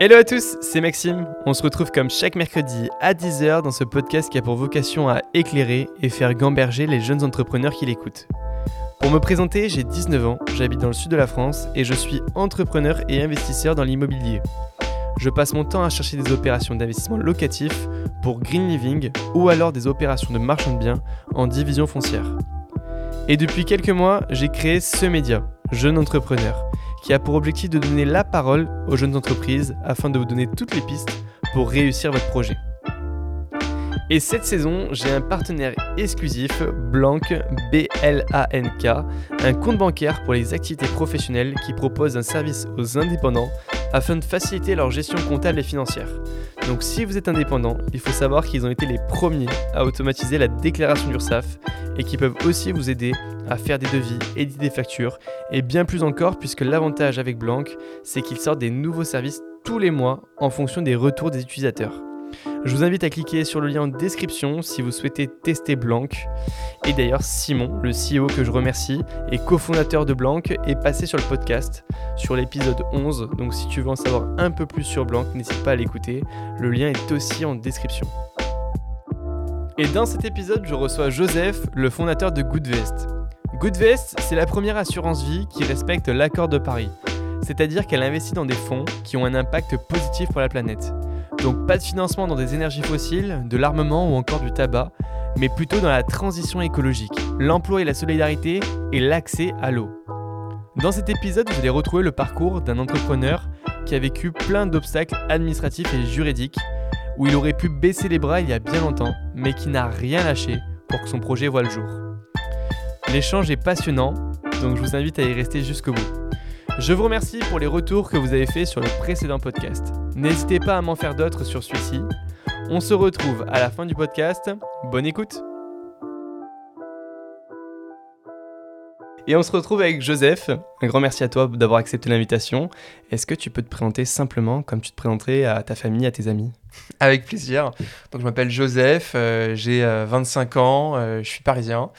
Hello à tous, c'est Maxime. On se retrouve comme chaque mercredi à 10h dans ce podcast qui a pour vocation à éclairer et faire gamberger les jeunes entrepreneurs qui l'écoutent. Pour me présenter, j'ai 19 ans, j'habite dans le sud de la France et je suis entrepreneur et investisseur dans l'immobilier. Je passe mon temps à chercher des opérations d'investissement locatif pour Green Living ou alors des opérations de marchand de biens en division foncière. Et depuis quelques mois, j'ai créé ce média, Jeune Entrepreneur, qui a pour objectif de donner la parole aux jeunes entreprises afin de vous donner toutes les pistes pour réussir votre projet. Et cette saison, j'ai un partenaire exclusif, Blanc, B-L-A-N-K, un compte bancaire pour les activités professionnelles qui propose un service aux indépendants afin de faciliter leur gestion comptable et financière. Donc si vous êtes indépendant, il faut savoir qu'ils ont été les premiers à automatiser la déclaration d'URSSAF et qui peuvent aussi vous aider à faire des devis, éditer des factures et bien plus encore puisque l'avantage avec Blanc, c'est qu'ils sortent des nouveaux services tous les mois en fonction des retours des utilisateurs. Je vous invite à cliquer sur le lien en description si vous souhaitez tester Blanc. Et d'ailleurs, Simon, le CEO que je remercie, et cofondateur de Blanc, est passé sur le podcast, sur l'épisode 11. Donc si tu veux en savoir un peu plus sur Blanc, n'hésite pas à l'écouter. Le lien est aussi en description. Et dans cet épisode, je reçois Joseph, le fondateur de Goodvest. Goodvest, c'est la première assurance vie qui respecte l'accord de Paris, c'est-à-dire qu'elle investit dans des fonds qui ont un impact positif pour la planète. Donc pas de financement dans des énergies fossiles, de l'armement ou encore du tabac, mais plutôt dans la transition écologique, l'emploi et la solidarité et l'accès à l'eau. Dans cet épisode, vous allez retrouver le parcours d'un entrepreneur qui a vécu plein d'obstacles administratifs et juridiques, où il aurait pu baisser les bras il y a bien longtemps, mais qui n'a rien lâché pour que son projet voit le jour. L'échange est passionnant, donc je vous invite à y rester jusqu'au bout. Je vous remercie pour les retours que vous avez faits sur le précédent podcast. N'hésitez pas à m'en faire d'autres sur celui-ci. On se retrouve à la fin du podcast. Bonne écoute Et on se retrouve avec Joseph. Un grand merci à toi d'avoir accepté l'invitation. Est-ce que tu peux te présenter simplement comme tu te présenterais à ta famille, à tes amis? Avec plaisir. Donc je m'appelle Joseph, euh, j'ai 25 euh, ans, euh, je suis parisien.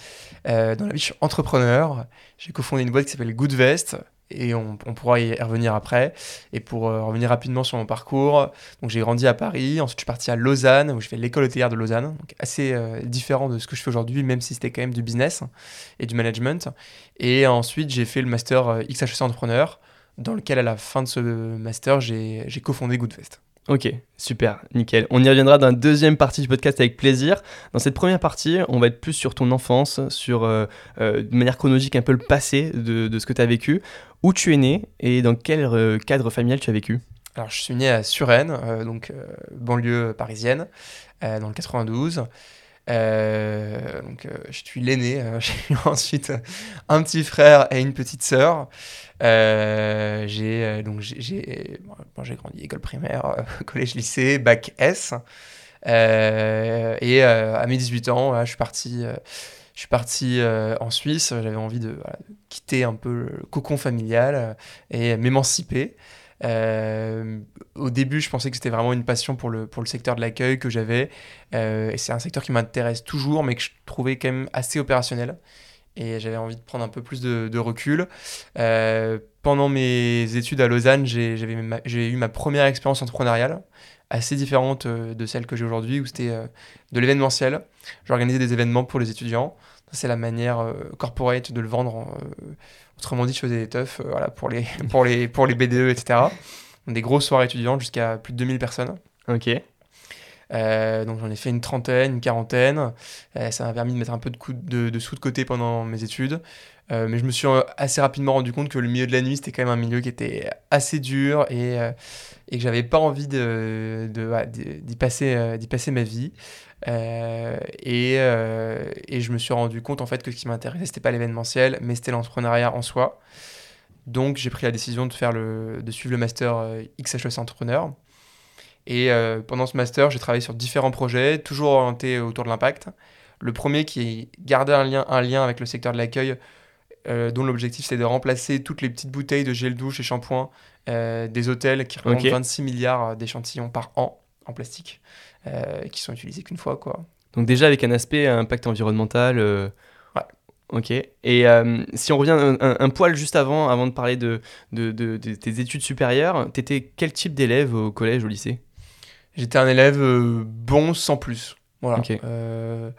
dans la vie, je suis entrepreneur. J'ai cofondé une boîte qui s'appelle Goodvest et on, pourra y revenir après. Et pour euh, revenir rapidement sur mon parcours, donc j'ai grandi à Paris, ensuite je suis parti à Lausanne, où je fais l'école hôtelière de Lausanne, donc assez euh, différent de ce que je fais aujourd'hui, même si c'était quand même du business et du management. Et ensuite j'ai fait le master euh, XHC Entrepreneur, dans lequel à la fin de ce master, j'ai cofondé Goodfest. Ok, super, nickel. On y reviendra dans la deuxième partie du podcast avec plaisir. Dans cette première partie, on va être plus sur ton enfance, sur de manière chronologique un peu le passé de, ce que tu as vécu, où tu es né et dans quel euh, cadre familial tu as vécu. Alors, je suis né à Suresnes, donc banlieue parisienne, dans le 92. donc, je suis l'aîné. j'ai eu ensuite un petit frère et une petite sœur. Euh, j'ai euh, donc j'ai bon, grandi école primaire, euh, collège, lycée, bac S. et à mes 18 ans, je suis parti. Je suis parti en Suisse, j'avais envie de, quitter un peu le cocon familial et m'émanciper. au début, je pensais que c'était vraiment une passion pour le, pour le secteur de l'accueil que j'avais. et c'est un secteur qui m'intéresse toujours, mais que je trouvais quand même assez opérationnel et j'avais envie de prendre un peu plus de, recul. Euh, pendant mes études à Lausanne, j'ai eu ma première expérience entrepreneuriale, assez différente euh, de celle que j'ai aujourd'hui, où c'était euh, de l'événementiel. J'organisais des événements pour les étudiants. C'est la manière corporate de le vendre. autrement dit, je faisais des teufs voilà, pour, les, pour, les, pour les BDE, etc. Des grosses soirées étudiantes jusqu'à plus de 2000 personnes. Ok. Euh, donc j'en ai fait une trentaine, une quarantaine. Euh, ça m'a permis de mettre un peu de, coup de, sous de côté pendant mes études. Euh, mais je me suis assez rapidement rendu compte que le milieu de la nuit, c'était quand même un milieu qui était assez dur et, et que j'avais pas envie d'y de, passer, d'y passer ma vie. Et, et, je me suis rendu compte en fait que ce qui m'intéressait, c'était pas l'événementiel, mais c'était l'entrepreneuriat en soi. Donc j'ai pris la décision de, faire le, de suivre le master XHS Entrepreneur. Et euh, pendant ce master, j'ai travaillé sur différents projets, toujours orientés autour de l'impact. Le premier qui gardait un lien, un lien avec le secteur de l'accueil, euh, dont l'objectif c'est de remplacer toutes les petites bouteilles de gel douche et shampoing euh, des hôtels qui représentent 26 milliards d'échantillons par an en plastique, qui sont utilisés qu'une fois. quoi. Donc déjà avec un aspect impact environnemental. Ouais. Ok. Et euh, si on revient un, un- un poil juste avant, avant de parler de, de, de- de tes études supérieures, t'étais quel type d'élève au collège, au lycée? J'étais un élève euh, bon sans plus. Voilà. Ok. Euh,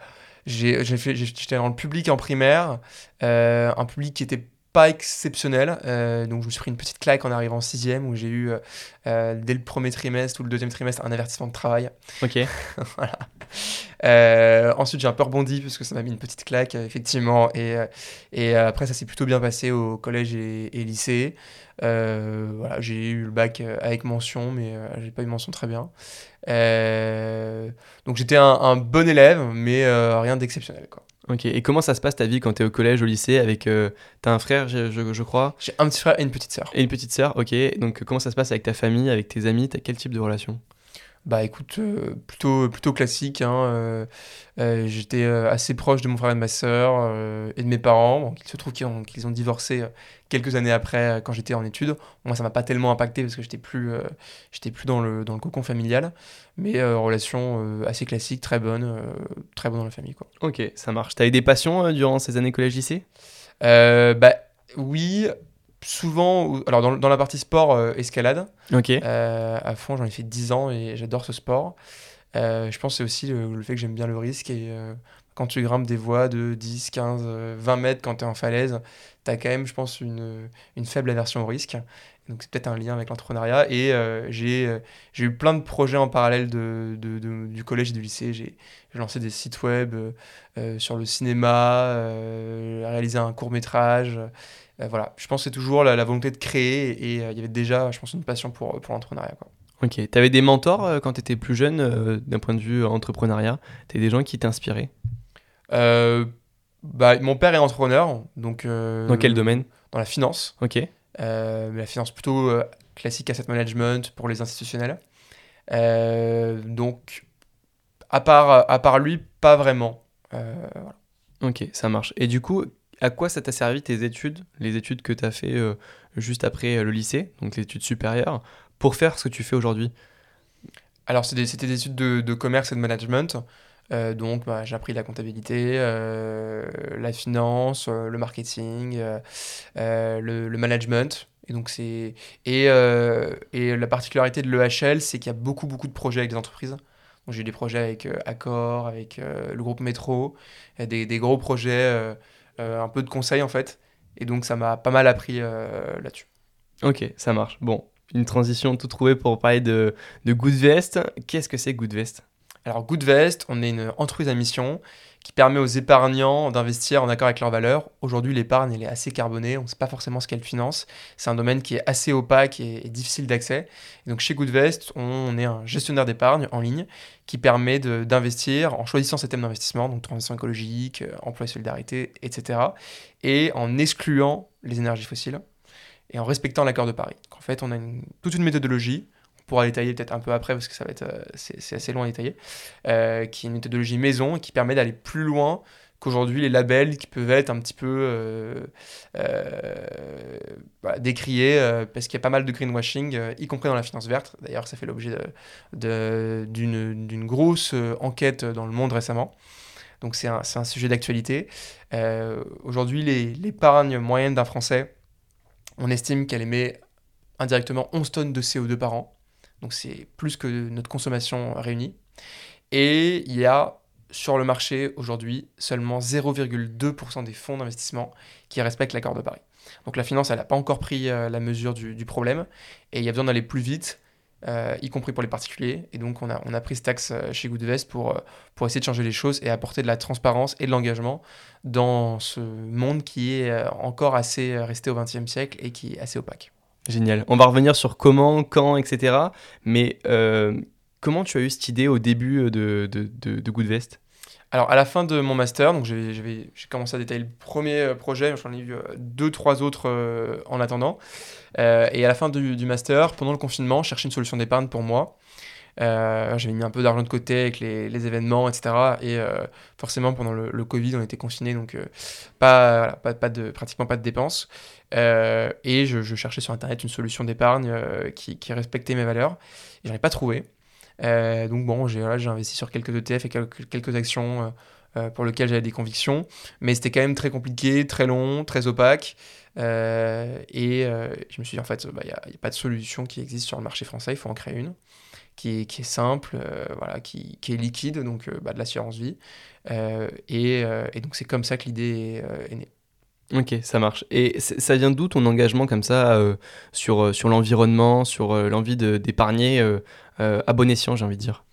j'ai j'ai fait, j'étais dans le public en primaire, euh, un public qui était pas exceptionnel. euh, donc je me suis pris une petite claque en arrivant en sixième où j'ai eu euh, euh, dès le premier trimestre ou le deuxième trimestre un avertissement de travail. Ok. voilà. Euh, ensuite, j'ai un peu rebondi parce que ça m'a mis une petite claque, effectivement. Et, et après, ça s'est plutôt bien passé au collège et, et lycée. Voilà, j'ai eu le bac avec mention, mais j'ai pas eu mention très bien. Donc j'étais un, un bon élève, mais rien d'exceptionnel. quoi. Ok. Et comment ça se passe ta vie quand t'es au collège, au lycée avec euh, t'as un frère, je, je- je crois, J'ai un petit frère et une petite sœur. et une petite sœur. Ok. Donc comment ça se passe avec ta famille, avec tes amis? T'as quel type de relation? Bah écoute, euh, plutôt, plutôt classique. hein, euh, euh, J'étais euh, assez proche de mon frère et de ma sœur euh, et de mes parents. Bon, il se trouve qu'ils ont, divorcé euh, quelques années après euh, quand j'étais en études. Moi, ça m'a pas tellement impacté parce que j'étais plus, euh, j'étais plus dans le, dans le cocon familial. Mais euh, relation assez classique, très bonne, très bonne dans la famille. Quoi. Ok, ça marche. T'as eu des passions durant ces années collège-lycée bah oui, souvent, ou- alors dans, dans la partie sport, euh, escalade. Ok. Euh, à fond, j'en ai fait 10 ans et j'adore ce sport. Euh, je pense que c'est aussi le, le fait que j'aime bien le risque et quand tu grimpes des voies de 10, 15, euh, 20 mètres quand tu es en falaise, tu as quand même, je pense, une, une faible aversion au risque. Donc c'est peut-être un lien avec l'entrepreneuriat et euh, j'ai euh, j'ai eu plein de projets en parallèle de, de- du collège et du lycée. J'ai lancé des sites web euh, sur le cinéma, réalisé un court métrage. Voilà, je pense que c'est toujours la, la volonté de créer et il y avait déjà, je pense, une passion pour, pour l'entrepreneuriat. Ok. T'avais des mentors quand t'étais plus jeune, d'un point de vue entrepreneuriat? T'avais des gens qui t'inspiraient? Bah, mon père est entrepreneur, donc euh, Dans quel domaine? Dans la finance, Ok. Euh, la finance plutôt euh, classique asset management pour les institutionnels. Euh, donc, à part, à part lui, pas vraiment. Euh, voilà. Ok, ça marche. Et du coup, à quoi ça t'a servi tes études, les études que t'as fait euh, juste après euh, le lycée, donc les études supérieures, pour faire ce que tu fais aujourd'hui? Alors, des- c'était des études de, de commerce et de management. Euh, donc, bah, j'ai appris la comptabilité, euh, la finance, euh, le marketing, le, management. Et donc, c'est et, la particularité de l'EHL, c'est qu'il y a beaucoup, beaucoup de projets avec des entreprises. J'ai eu des projets avec Accor, avec le groupe Métro, des, gros projets, un peu de conseil en fait. Et donc, ça m'a pas mal appris là-dessus. Ok, ça marche. Bon, une transition tout trouvée pour parler de, de Goodvest. Qu'est-ce que c'est Goodvest? Alors, Goodvest, on est une entreprise à mission qui permet aux épargnants d'investir en accord avec leurs valeurs. Aujourd'hui, l'épargne, elle est assez carbonée, on ne sait pas forcément ce qu'elle finance. C'est un domaine qui est assez opaque et, difficile d'accès. Donc, chez Goodvest, on est un gestionnaire d'épargne en ligne qui permet d'investir en choisissant ses thèmes d'investissement, donc transition écologique, euh, emploi et solidarité, etc. Et en excluant les énergies fossiles et en respectant l'accord de Paris. Donc, en fait, on a toute une méthodologie pourra détailler peut-être un peu après parce que ça va être euh, c'est assez long à détailler, euh, qui est une méthodologie maison qui permet d'aller plus loin qu'aujourd'hui les labels qui peuvent être un petit peu euh, décriés parce qu'il y a pas mal de greenwashing, y compris dans la finance verte. D'ailleurs, ça fait l'objet d'une grosse enquête dans le monde récemment. Donc c'est un, un sujet d'actualité. Aujourd'hui, l'épargne moyenne d'un Français, on estime qu'elle émet indirectement 11 tonnes de CO2 par an. Donc c'est plus que notre consommation réunie. Et il y a sur le marché aujourd'hui seulement 0,2% des fonds d'investissement qui respectent l'accord de Paris. Donc la finance, elle n'a pas encore pris euh, la mesure du, problème et il y a besoin d'aller plus vite, euh, y compris pour les particuliers. Et donc on a, pris ce taxe euh, chez Goodvest pour, pour essayer de changer les choses et apporter de la transparence et de l'engagement dans ce monde qui est encore assez resté au XXe siècle et qui est assez opaque. Génial. On va revenir sur comment, quand, etc. Mais euh, comment tu as eu cette idée au début de, de, de, de Goodvest? Alors, à la fin de mon master, donc j'ai commencé à détailler le premier euh, projet, j'en ai eu euh, deux, trois autres euh, en attendant. Euh, et à la fin du, master, pendant le confinement, je cherchais une solution d'épargne pour moi. Euh, j'avais mis un peu d'argent de côté avec les, événements, etc. Et euh, forcément, pendant le, Covid, on était confinés, donc euh, pas, pas, pratiquement pas de dépenses. Et je, cherchais sur Internet une solution d'épargne qui, respectait mes valeurs. Et j'en ai pas trouvé. Donc bon, j'ai investi sur quelques ETF et quelques, actions pour lequel j'avais des convictions, mais c'était quand même très compliqué, très long, très opaque. et je me suis dit, en fait, bah, il n'y a, pas de solution qui existe sur le marché français, il faut en créer une qui est, qui est simple, voilà, qui, qui, est liquide, donc bah, de l'assurance vie. Et, et, donc c'est comme ça que l'idée est, est née. Ok, ça marche. Et ça vient d'où ton engagement comme ça euh, sur, euh, sur l'environnement, sur euh, l'envie d'épargner à bon escient, j'ai envie de dire?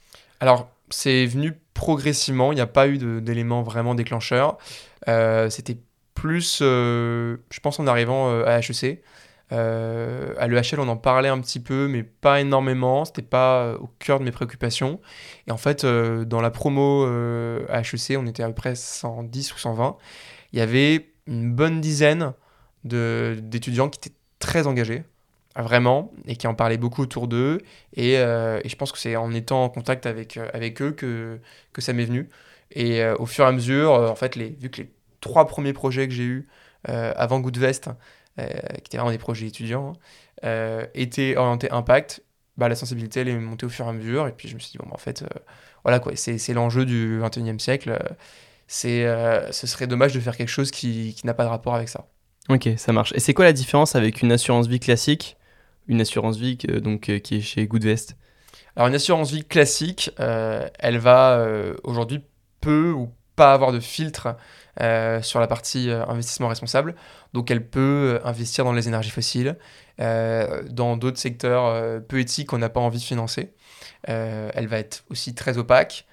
Alors, c'est venu progressivement, il n'y a pas eu d'élément vraiment déclencheur. C'était plus, je pense, en arrivant à HEC. À l'EHL, on en parlait un petit peu, mais pas énormément. C'était pas au cœur de mes préoccupations. Et en fait, dans la promo à HEC, on était à peu près 110 ou 120. Il y avait une bonne dizaine d'étudiants qui étaient très engagés, vraiment, et qui en parlaient beaucoup autour d'eux. Et, euh, je pense que c'est en étant en contact avec, euh, avec eux que, que ça m'est venu. Et euh, au fur et à mesure, en fait, vu que les trois premiers projets que j'ai eus avant Goodvest, qui étaient vraiment des projets étudiants, étaient orientés impact, bah, la sensibilité elle est montée au fur et à mesure. Et puis je me suis dit, bon, bah, en fait, voilà quoi, c'est l'enjeu du 21e siècle c'est, euh, ce serait dommage de faire quelque chose qui, qui n'a pas de rapport avec ça. Ok, ça marche. Et c'est quoi la différence avec une assurance vie classique, une assurance vie donc, euh, qui est chez Goodvest? Alors une assurance vie classique, euh, elle va aujourd'hui peu ou pas avoir de filtre sur la partie investissement responsable. Donc elle peut investir dans les énergies fossiles, dans d'autres secteurs peu éthiques qu'on n'a pas envie de financer. elle va être aussi très opaque,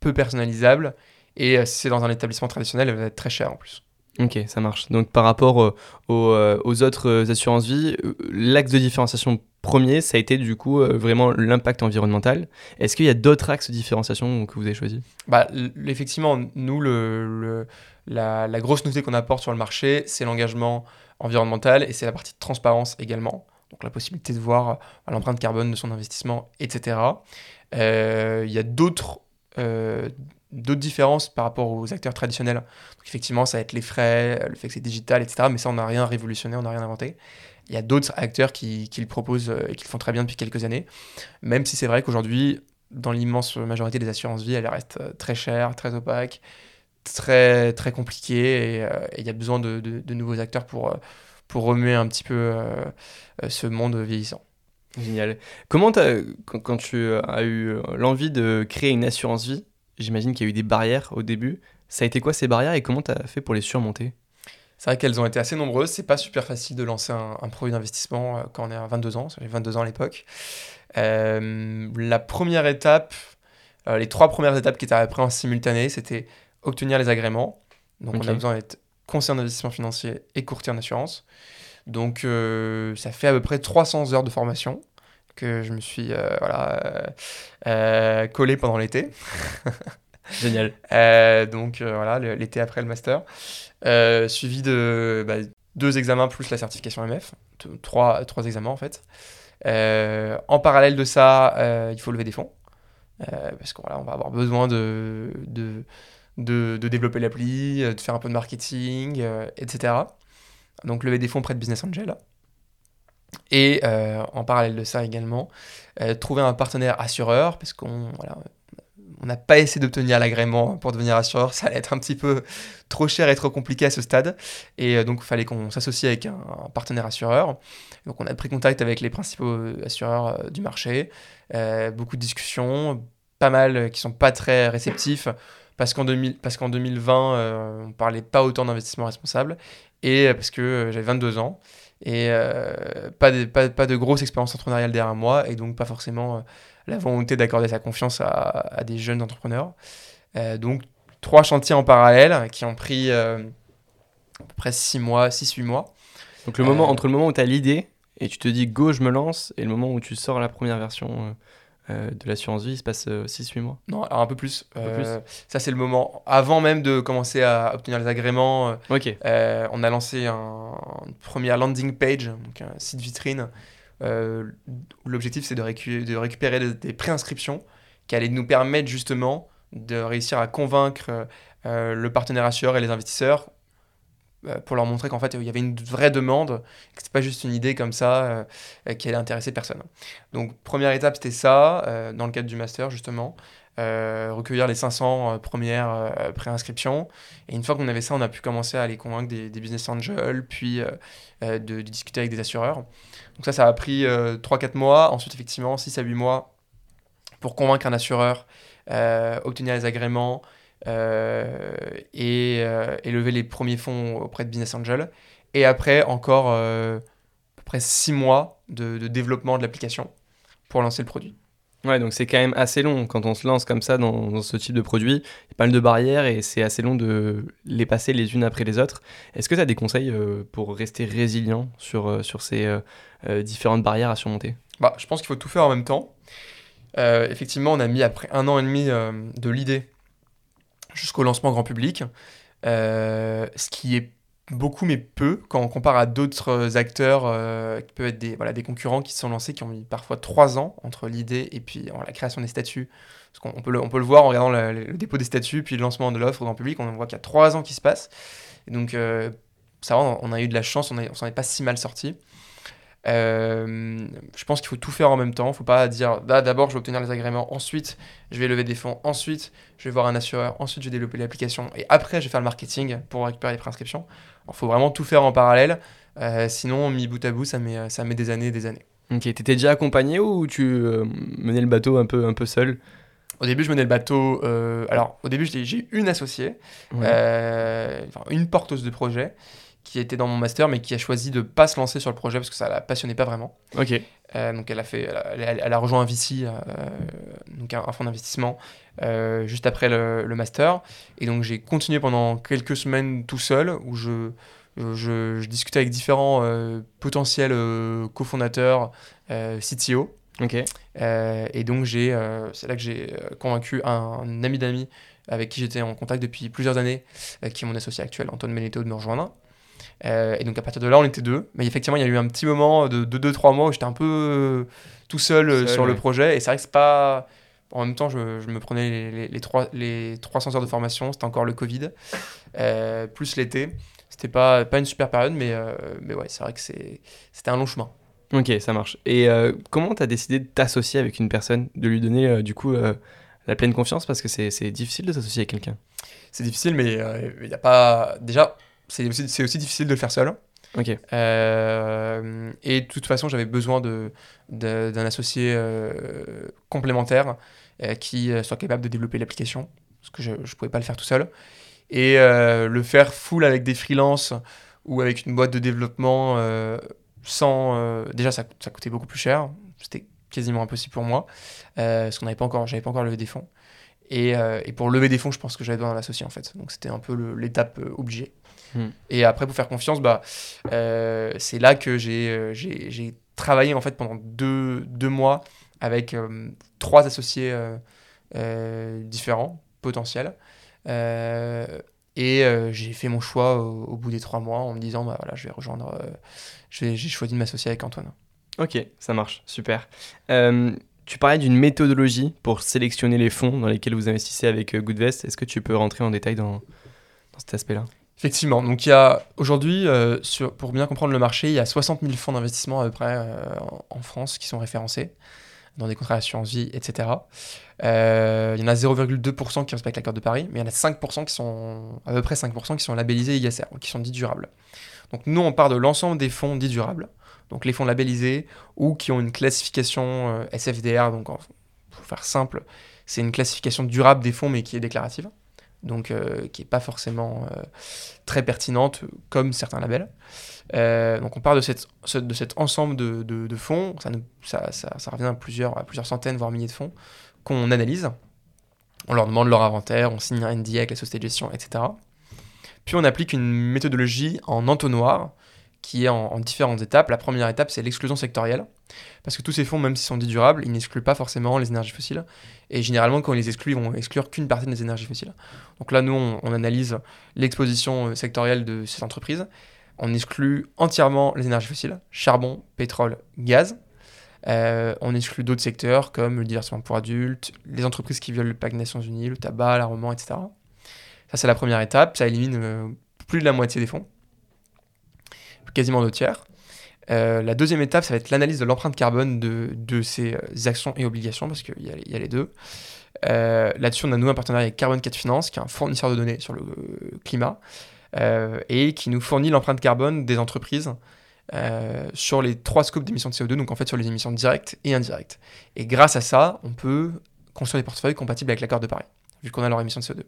peu personnalisable et euh, si c'est dans un établissement traditionnel, elle va être très chère en plus. Ok, ça marche. Donc par rapport euh, euh, aux, autres assurances vie, l'axe de différenciation premier, ça a été du coup vraiment l'impact environnemental. Est-ce qu'il y a d'autres axes de différenciation que vous avez choisis? Bah, Effectivement, nous, le, la, grosse nouveauté qu'on apporte sur le marché, c'est l'engagement environnemental et c'est la partie de transparence également. Donc la possibilité de voir l'empreinte carbone de son investissement, etc. Il y a d'autres d'autres différences par rapport aux acteurs traditionnels. Effectivement, ça va être les frais, le fait que c'est digital, etc. Mais ça, on n'a rien révolutionné, on n'a rien inventé. Il y a d'autres acteurs qui, qui, le proposent euh, et qui le font très bien depuis quelques années. Même si c'est vrai qu'aujourd'hui, dans l'immense majorité des assurances vie, elles restent euh, très chères, très opaques, très, très compliquées. Euh, et il y a besoin de, de, nouveaux acteurs pour, pour remuer un petit peu ce monde vieillissant. Génial. Comment, quand, quand tu as eu l'envie de créer une assurance vie, j'imagine qu'il y a eu des barrières au début. Ça a été quoi ces barrières et comment tu as fait pour les surmonter? C'est vrai qu'elles ont été assez nombreuses. C'est pas super facile de lancer un, produit d'investissement euh, quand on est à 22 ans. J'avais 22 ans à l'époque. Euh, la première étape, euh, les trois premières étapes qui étaient après en simultané, c'était obtenir les agréments. Donc on a besoin d'être conseiller d'investissement financier et courtier en assurance. Donc ça fait à peu près 300 heures de formation que je me suis euh, voilà, euh, euh, collé pendant l'été. Génial. donc voilà, l'été après le master. suivi de bah, deux examens plus la certification MF. Trois, trois examens en fait. en parallèle de ça, il faut lever des fonds. parce qu'on on va avoir besoin de, de, de, développer l'appli, de faire un peu de marketing, etc. Donc lever des fonds près de Business Angel. Et euh, en parallèle de ça également, euh, trouver un partenaire assureur, parce qu'on voilà, on n'a pas essayé d'obtenir l'agrément pour devenir assureur, ça allait être un petit peu trop cher et trop compliqué à ce stade. Et euh, donc, il fallait qu'on s'associe avec un, partenaire assureur. Donc, on a pris contact avec les principaux assureurs du marché. beaucoup de discussions, pas mal qui sont pas très réceptifs, parce qu'en, parce qu'en 2020, on parlait pas autant d'investissement responsable, et parce que j'avais 22 ans et euh, pas, de, pas, pas, de grosse expérience entrepreneuriale derrière moi et donc pas forcément euh, la volonté d'accorder sa confiance à, à, des jeunes entrepreneurs. Euh, donc trois chantiers en parallèle qui ont pris à peu près 6 mois, 6-8 mois. Donc le moment, entre le moment où tu as l'idée et tu te dis go, je me lance, et le moment où tu sors la première version euh, de l'assurance vie, il se passe 6-8 euh, mois Non, alors un peu plus. Euh, ça, c'est le moment. Avant même de commencer à obtenir les agréments, ok on a lancé un, une première landing page, donc un site vitrine. L'objectif, c'est de, de, récupérer des, des préinscriptions qui allaient nous permettre justement de réussir à convaincre le partenaire assureur et les investisseurs pour leur montrer qu'en fait il y avait une vraie demande, que c'était pas juste une idée comme ça euh, qui allait intéresser personne. Donc première étape c'était ça, euh, dans le cadre du master justement. recueillir les 500 premières préinscriptions. Et une fois qu'on avait ça, on a pu commencer à aller convaincre des, business angels, puis de, de, discuter avec des assureurs. Donc ça, ça a pris 3-4 mois. Ensuite, effectivement, 6 à 8 mois pour convaincre un assureur, obtenir les agréments, euh, et, euh, et, lever les premiers fonds auprès de Business Angel. Et après, encore euh, à peu près six mois de, développement de l'application pour lancer le produit. Ouais, donc c'est quand même assez long quand on se lance comme ça dans, ce type de produit. Il y a pas mal de barrières et c'est assez long de les passer les unes après les autres. Est-ce que tu as des conseils pour rester résilient sur, sur ces différentes barrières à surmonter? Bah, Je pense qu'il faut tout faire en même temps. effectivement, on a mis après un an et demi de l'idée jusqu'au lancement grand public, euh, ce qui est beaucoup mais peu quand on compare à d'autres acteurs euh, qui peuvent être des, voilà, des concurrents qui se sont lancés, qui ont mis parfois trois ans entre l'idée et puis la création des statuts. Parce qu'on peut le, on peut le voir en regardant le, dépôt des statuts, puis le lancement de l'offre grand public, on voit qu'il y a trois ans qui se passent. Donc, euh, ça on a eu de la chance, on, on s'en est pas si mal sorti. Euh, je pense qu'il faut tout faire en même temps. Il ne faut pas dire d'abord je vais obtenir les agréments, ensuite je vais lever des fonds, ensuite je vais voir un assureur, ensuite je vais développer l'application et après je vais faire le marketing pour récupérer les prescriptions. Il faut vraiment tout faire en parallèle. Euh, sinon, mis bout à bout, ça met, ça met des années et des années. Ok, t'étais déjà accompagné ou tu euh, menais le bateau un peu, un peu seul? Au début, je menais le bateau. alors, au début, j'ai une associée, une porteuse de projet qui était dans mon master, mais qui a choisi de pas se lancer sur le projet parce que ça la passionnait pas vraiment. Ok. Euh, donc elle a fait, elle a, rejoint un VC, euh, donc un, fonds d'investissement, euh, juste après le, master. Et donc j'ai continué pendant quelques semaines tout seul, où je, je, discutais avec différents potentiels cofondateurs, CTO. Ok. et donc j'ai, c'est là que j'ai convaincu un, un ami d'amis avec qui j'étais en contact depuis plusieurs années, qui est mon associé actuel, Antoine Meneto, de me rejoindre. Euh, et donc à partir de là, on était deux. Mais effectivement, il y a eu un petit moment de 2-3 mois où j'étais un peu euh, tout seul, euh, sur le projet. Et c'est vrai que c'est pas. En même temps, je, me prenais les, les, 3, les 300 heures de formation, c'était encore le Covid, plus l'été. C'était pas, pas une super période, mais, mais ouais, c'est vrai que c'était un long chemin. Ok, ça marche. Et comment tu as décidé de t'associer avec une personne, de lui donner du coup la pleine confiance? Parce que c'est difficile de s'associer avec quelqu'un. C'est difficile, mais il n'y a pas. Déjà, c'est aussi, aussi, difficile de le faire seul. Ok. Euh, et de toute façon, j'avais besoin d'un de, d'un associé euh, complémentaire euh, qui soit capable de développer l'application, parce que je ne pouvais pas le faire tout seul. Et le faire full avec des freelances ou avec une boîte de développement sans. déjà, ça, ça, coûtait beaucoup plus cher. C'était quasiment impossible pour moi, parce qu'on n'avait pas encore, j'avais pas encore levé des fonds. Et, et, pour lever des fonds, je pense que j'avais besoin d'un associé en fait. Donc c'était un peu l'étape obligée. Hmm. Et après, pour faire confiance, bah, euh, c'est là que euh, j'ai travaillé en fait pendant deux, deux mois avec euh, trois associés différents, potentiels. et j'ai fait mon choix au, bout des trois mois en me disant, bah, voilà, je vais rejoindre, j'ai choisi de m'associer avec Antoine. Ok, ça marche, super. tu parlais d'une méthodologie pour sélectionner les fonds dans lesquels vous investissez avec Goodvest. Est-ce que tu peux rentrer en détail dans, dans cet aspect-là? Effectivement. Donc, il y a aujourd'hui, euh, pour bien comprendre le marché, il y a 60 000 fonds d'investissement à peu près euh, en France qui sont référencés dans des contrats d'assurance vie, etc. Euh, il y en a 0,2% qui respectent l'accord de Paris, mais il y en a 5% qui sont, à peu près 5% qui sont labellisés ISR, qui sont dits durables. Donc, nous, on part de l'ensemble des fonds dits durables, donc les fonds labellisés ou qui ont une classification SFDR, donc pour faire simple, c'est une classification durable des fonds, mais qui est déclarative donc euh, qui n'est pas forcément euh, très pertinente comme certains labels. Euh, donc on part de, cet ensemble de, fonds, ça, revient à plusieurs, à plusieurs centaines, voire milliers de fonds, qu'on analyse. On leur demande leur inventaire, on signe un NDA avec la société de gestion, etc. Puis on applique une méthodologie en entonnoir qui est en, différentes étapes. La première étape, c'est l'exclusion sectorielle. Parce que tous ces fonds, même s'ils sont dits durables, ils n'excluent pas forcément les énergies fossiles. Et généralement, quand on les exclut, ils vont exclure qu'une partie des énergies fossiles. Donc là, nous, on, analyse l'exposition euh, sectorielle de ces entreprises. On exclut entièrement les énergies fossiles, charbon, pétrole, gaz. Euh, on exclut d'autres secteurs comme le divertissement pour adultes, les entreprises qui violent le pacte Nations Unies, le tabac, l'armement, etc. Ça, c'est la première étape. Ça élimine euh, plus de la moitié des fonds quasiment deux tiers. Euh, la deuxième étape, ça va être l'analyse de l'empreinte carbone de, de, ces euh, actions et obligations, parce qu'il y, a les deux. Là-dessus, on a nous un partenariat avec Carbon 4 Finance, qui est un fournisseur de données sur le climat, et qui nous fournit l'empreinte carbone des entreprises sur les trois scopes d'émissions de CO2, donc en fait sur les émissions directes et indirectes. Et grâce à ça, on peut construire des portefeuilles compatibles avec l'accord de Paris, vu qu'on a leur émission de CO2.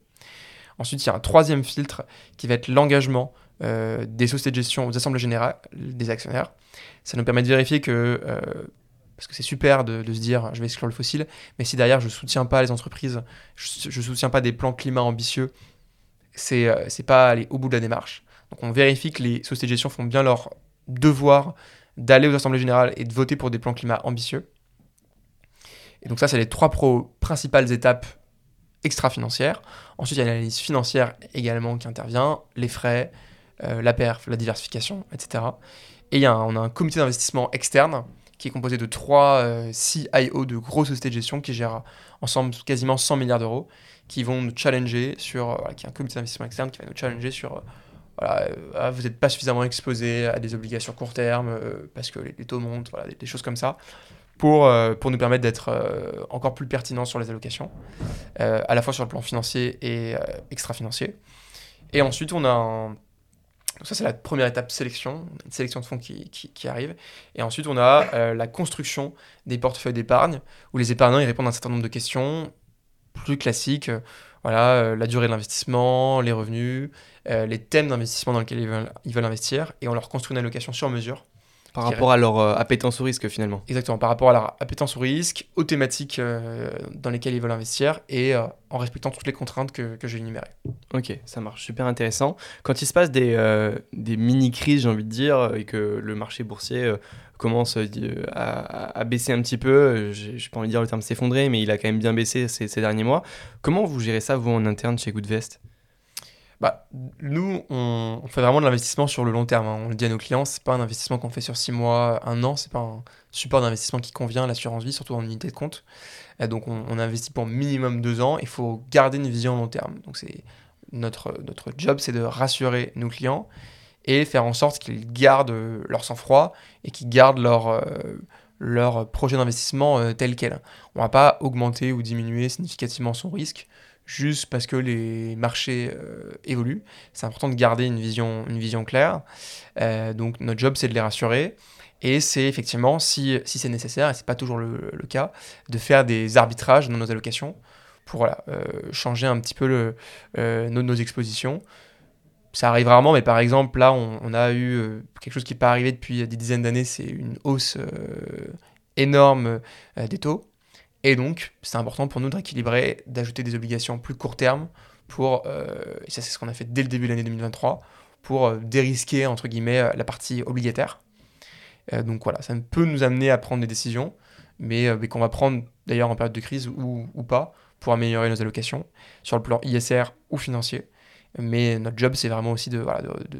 Ensuite, il y a un troisième filtre qui va être l'engagement euh, des sociétés de gestion aux assemblées générales des actionnaires. Ça nous permet de vérifier que, euh, parce que c'est super de, se dire je vais exclure le fossile, mais si derrière je ne soutiens pas les entreprises, je ne soutiens pas des plans climat ambitieux, c'est n'est euh, pas aller au bout de la démarche. Donc on vérifie que les sociétés de gestion font bien leur devoir d'aller aux assemblées générales et de voter pour des plans climat ambitieux. Et donc ça, c'est les trois principales étapes extra-financières. Ensuite, il y a l'analyse financière également qui intervient, les frais, euh, la perf, la diversification, etc. Et y a on a un comité d'investissement externe qui est composé de trois euh, CIO de grosses sociétés de gestion qui gèrent ensemble quasiment 100 milliards d'euros, qui vont nous challenger sur, euh, qui est un comité d'investissement externe qui va nous challenger sur, voilà, ah, vous n'êtes pas suffisamment exposé à des obligations court terme parce que les, taux montent, voilà, des, choses comme ça pour, euh, pour nous permettre d'être euh, encore plus pertinents sur les allocations, euh, à la fois sur le plan financier et extra-financier. Et ensuite, on a un... Ça, c'est la première étape sélection, une sélection de fonds qui, arrive. Et ensuite, on a la construction des portefeuilles d'épargne, où les épargnants ils répondent à un certain nombre de questions plus classiques. voilà, la durée de l'investissement, les revenus, les thèmes d'investissement dans lesquels ils veulent investir. Et on leur construit une allocation sur mesure par rapport à leur euh, appétence au risque finalement. Exactement, par rapport à leur appétence au risque, aux thématiques euh, dans lesquelles ils veulent investir et euh, en respectant toutes les contraintes que, que j'ai énumérées. Ok, ça marche, super intéressant. Quand il se passe des, des mini-crises, j'ai envie de dire, et que le marché boursier commence à, à, baisser un petit peu, j'ai pas envie de dire le terme s'effondrer, mais il a quand même bien baissé ces, ces derniers mois, comment vous gérez ça, vous, en interne chez Goodvest? Bah, nous, on, fait vraiment de l'investissement sur le long terme. Hein. On le dit à nos clients, c'est pas un investissement qu'on fait sur 6 mois, un an, c'est pas un support d'investissement qui convient à l'assurance vie, surtout en unité de compte. Donc, on, investit pour minimum 2 ans. Il faut garder une vision long terme. Donc, c'est notre, notre job, c'est de rassurer nos clients et faire en sorte qu'ils gardent leur sang-froid et qu'ils gardent leur, euh, leur projet d'investissement euh, tel quel. On va pas augmenter ou diminuer significativement son risque juste parce que les marchés euh, évoluent. C'est important de garder une vision, une vision claire. Euh, donc notre job, c'est de les rassurer. Et c'est effectivement, si, si c'est nécessaire, et ce n'est pas toujours le, cas, de faire des arbitrages dans nos allocations pour euh, changer un petit peu nos, nos, expositions. Ça arrive rarement, mais par exemple, là, on, on a eu quelque chose qui n'est pas arrivé depuis des dizaines d'années, c'est une hausse énorme des taux. Et donc, c'est important pour nous de rééquilibrer, d'ajouter des obligations plus court terme pour, euh, et ça c'est ce qu'on a fait dès le début de l'année 2023, pour euh, dérisquer, entre guillemets, euh, la partie obligataire. donc voilà, ça peut nous amener à prendre des décisions, mais, qu'on va prendre d'ailleurs en période de crise ou, pas, pour améliorer nos allocations, sur le plan ISR ou financier. Mais notre job, c'est vraiment aussi de,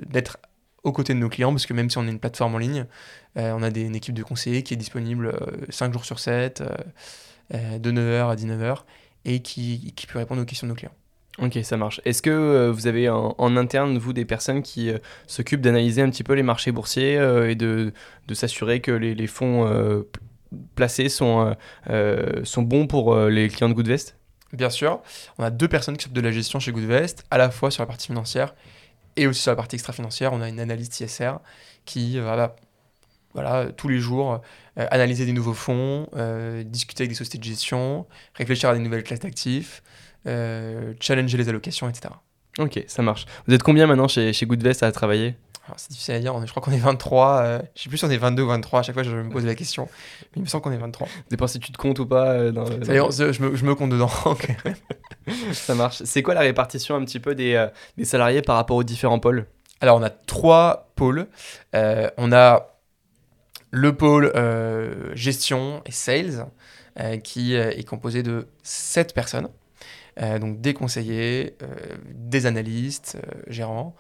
d'être aux côtés de nos clients, parce que même si on est une plateforme en ligne, on a des, une équipe de conseillers qui est disponible 5 jours sur 7. Euh, de 9h à 19h et qui, qui, peut répondre aux questions de nos clients. Ok, ça marche. Est-ce que euh, vous avez en, interne, vous, des personnes qui euh, s'occupent d'analyser un petit peu les marchés boursiers et de, de s'assurer que les, les fonds placés sont, sont bons pour les clients de Goodvest? Bien sûr. On a deux personnes qui s'occupent de la gestion chez Goodvest, à la fois sur la partie financière et aussi sur la partie extra-financière. On a une analyste ISR qui va voilà, tous les jours, euh, analyser des nouveaux fonds, euh, discuter avec des sociétés de gestion, réfléchir à des nouvelles classes d'actifs, euh, challenger les allocations, etc. Ok, ça marche. Vous êtes combien maintenant chez, chez Goodvest à travailler? C'est difficile à dire, je crois qu'on est 23, je je sais plus si on est 22 ou 23, à chaque fois je me pose la question, mais il me semble qu'on est 23. Dépend si tu te comptes ou pas. Dans, je, me, je, me, compte dedans. Ça marche. C'est quoi la répartition un petit peu des, des, salariés par rapport aux différents pôles? Alors on a trois pôles. on a le pôle euh, gestion et sales, euh, qui euh, est composé de 7 personnes, donc des conseillers, des analystes, gérants.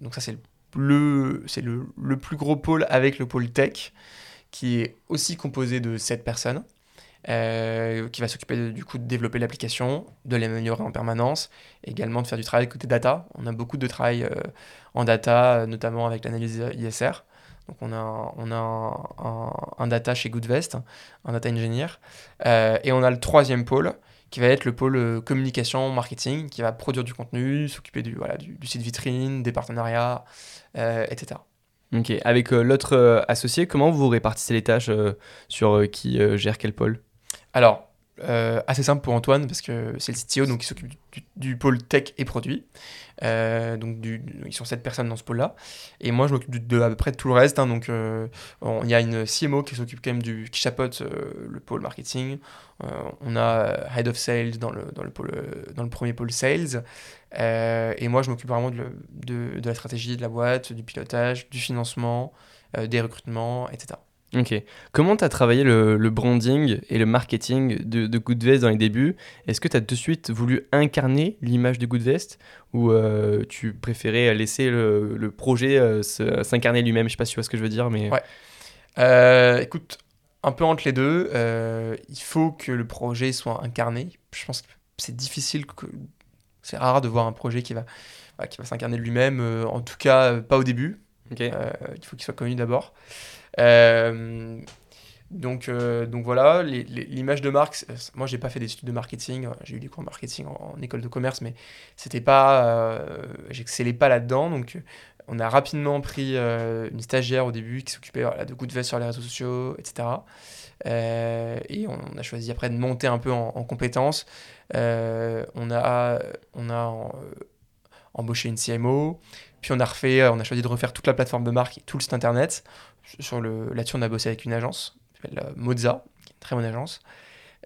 donc ça c'est le, plus gros pôle avec le pôle tech, qui est aussi composé de 7 personnes. qui va s'occuper du coup de développer l'application, de l'améliorer en permanence, également de faire du travail côté data. On a beaucoup de travail en data, notamment avec l'analyse ISR. Donc on a un, on a un, data chez Goodvest, un data engineer. Euh, et on a le troisième pôle qui va être le pôle euh, communication, marketing, qui va produire du contenu, s'occuper du, voilà, du, site vitrine, des partenariats, euh, etc. Ok, avec l'autre associé, comment vous répartissez les tâches sur qui gère quel pôle? Alors, assez simple pour Antoine, parce que c'est le CTO, donc il s'occupe du, pôle tech et produit. Euh, donc du, ils sont 7 personnes dans ce pôle-là. Et moi, je m'occupe de, à peu près tout le reste. Hein. donc il y a une CMO qui s'occupe quand même du qui euh, le pôle marketing. Euh, on a Head of Sales dans le, dans le, pôle, dans le premier pôle Sales. et moi, je m'occupe vraiment de, de, de, la stratégie de la boîte, du pilotage, du financement, des recrutements, etc. Ok. Comment tu as travaillé le, branding et le marketing de, de Goodvest dans les débuts? Est-ce que tu as de suite voulu incarner l'image de Goodvest? Ou euh, tu préférais laisser le, projet euh, s'incarner lui-même? Je sais pas si tu vois ce que je veux dire, mais... Ouais. Euh, écoute, un peu entre les deux, il faut que le projet soit incarné. Je pense que c'est difficile, que... c'est rare de voir un projet qui va, qui va s'incarner lui-même, en tout cas pas au début. il faut qu'il soit connu d'abord. Euh, donc, euh, donc voilà, l'image de marque, moi j'ai pas fait d'études de marketing, j'ai eu des cours de marketing en, école de commerce, mais c'était pas, euh, j'excellais pas là-dedans, donc on a rapidement pris une stagiaire au début qui s'occupait de coups de veste sur les réseaux sociaux, etc. et on a choisi après de monter un peu en, compétences. on a, on a embauché une CMO, puis on a refait, on a choisi de refaire toute la plateforme de marque et tout le site internet. Sur le, là-dessus, on a bossé avec une agence, qui s'appelle euh, Moza, qui est une très bonne agence.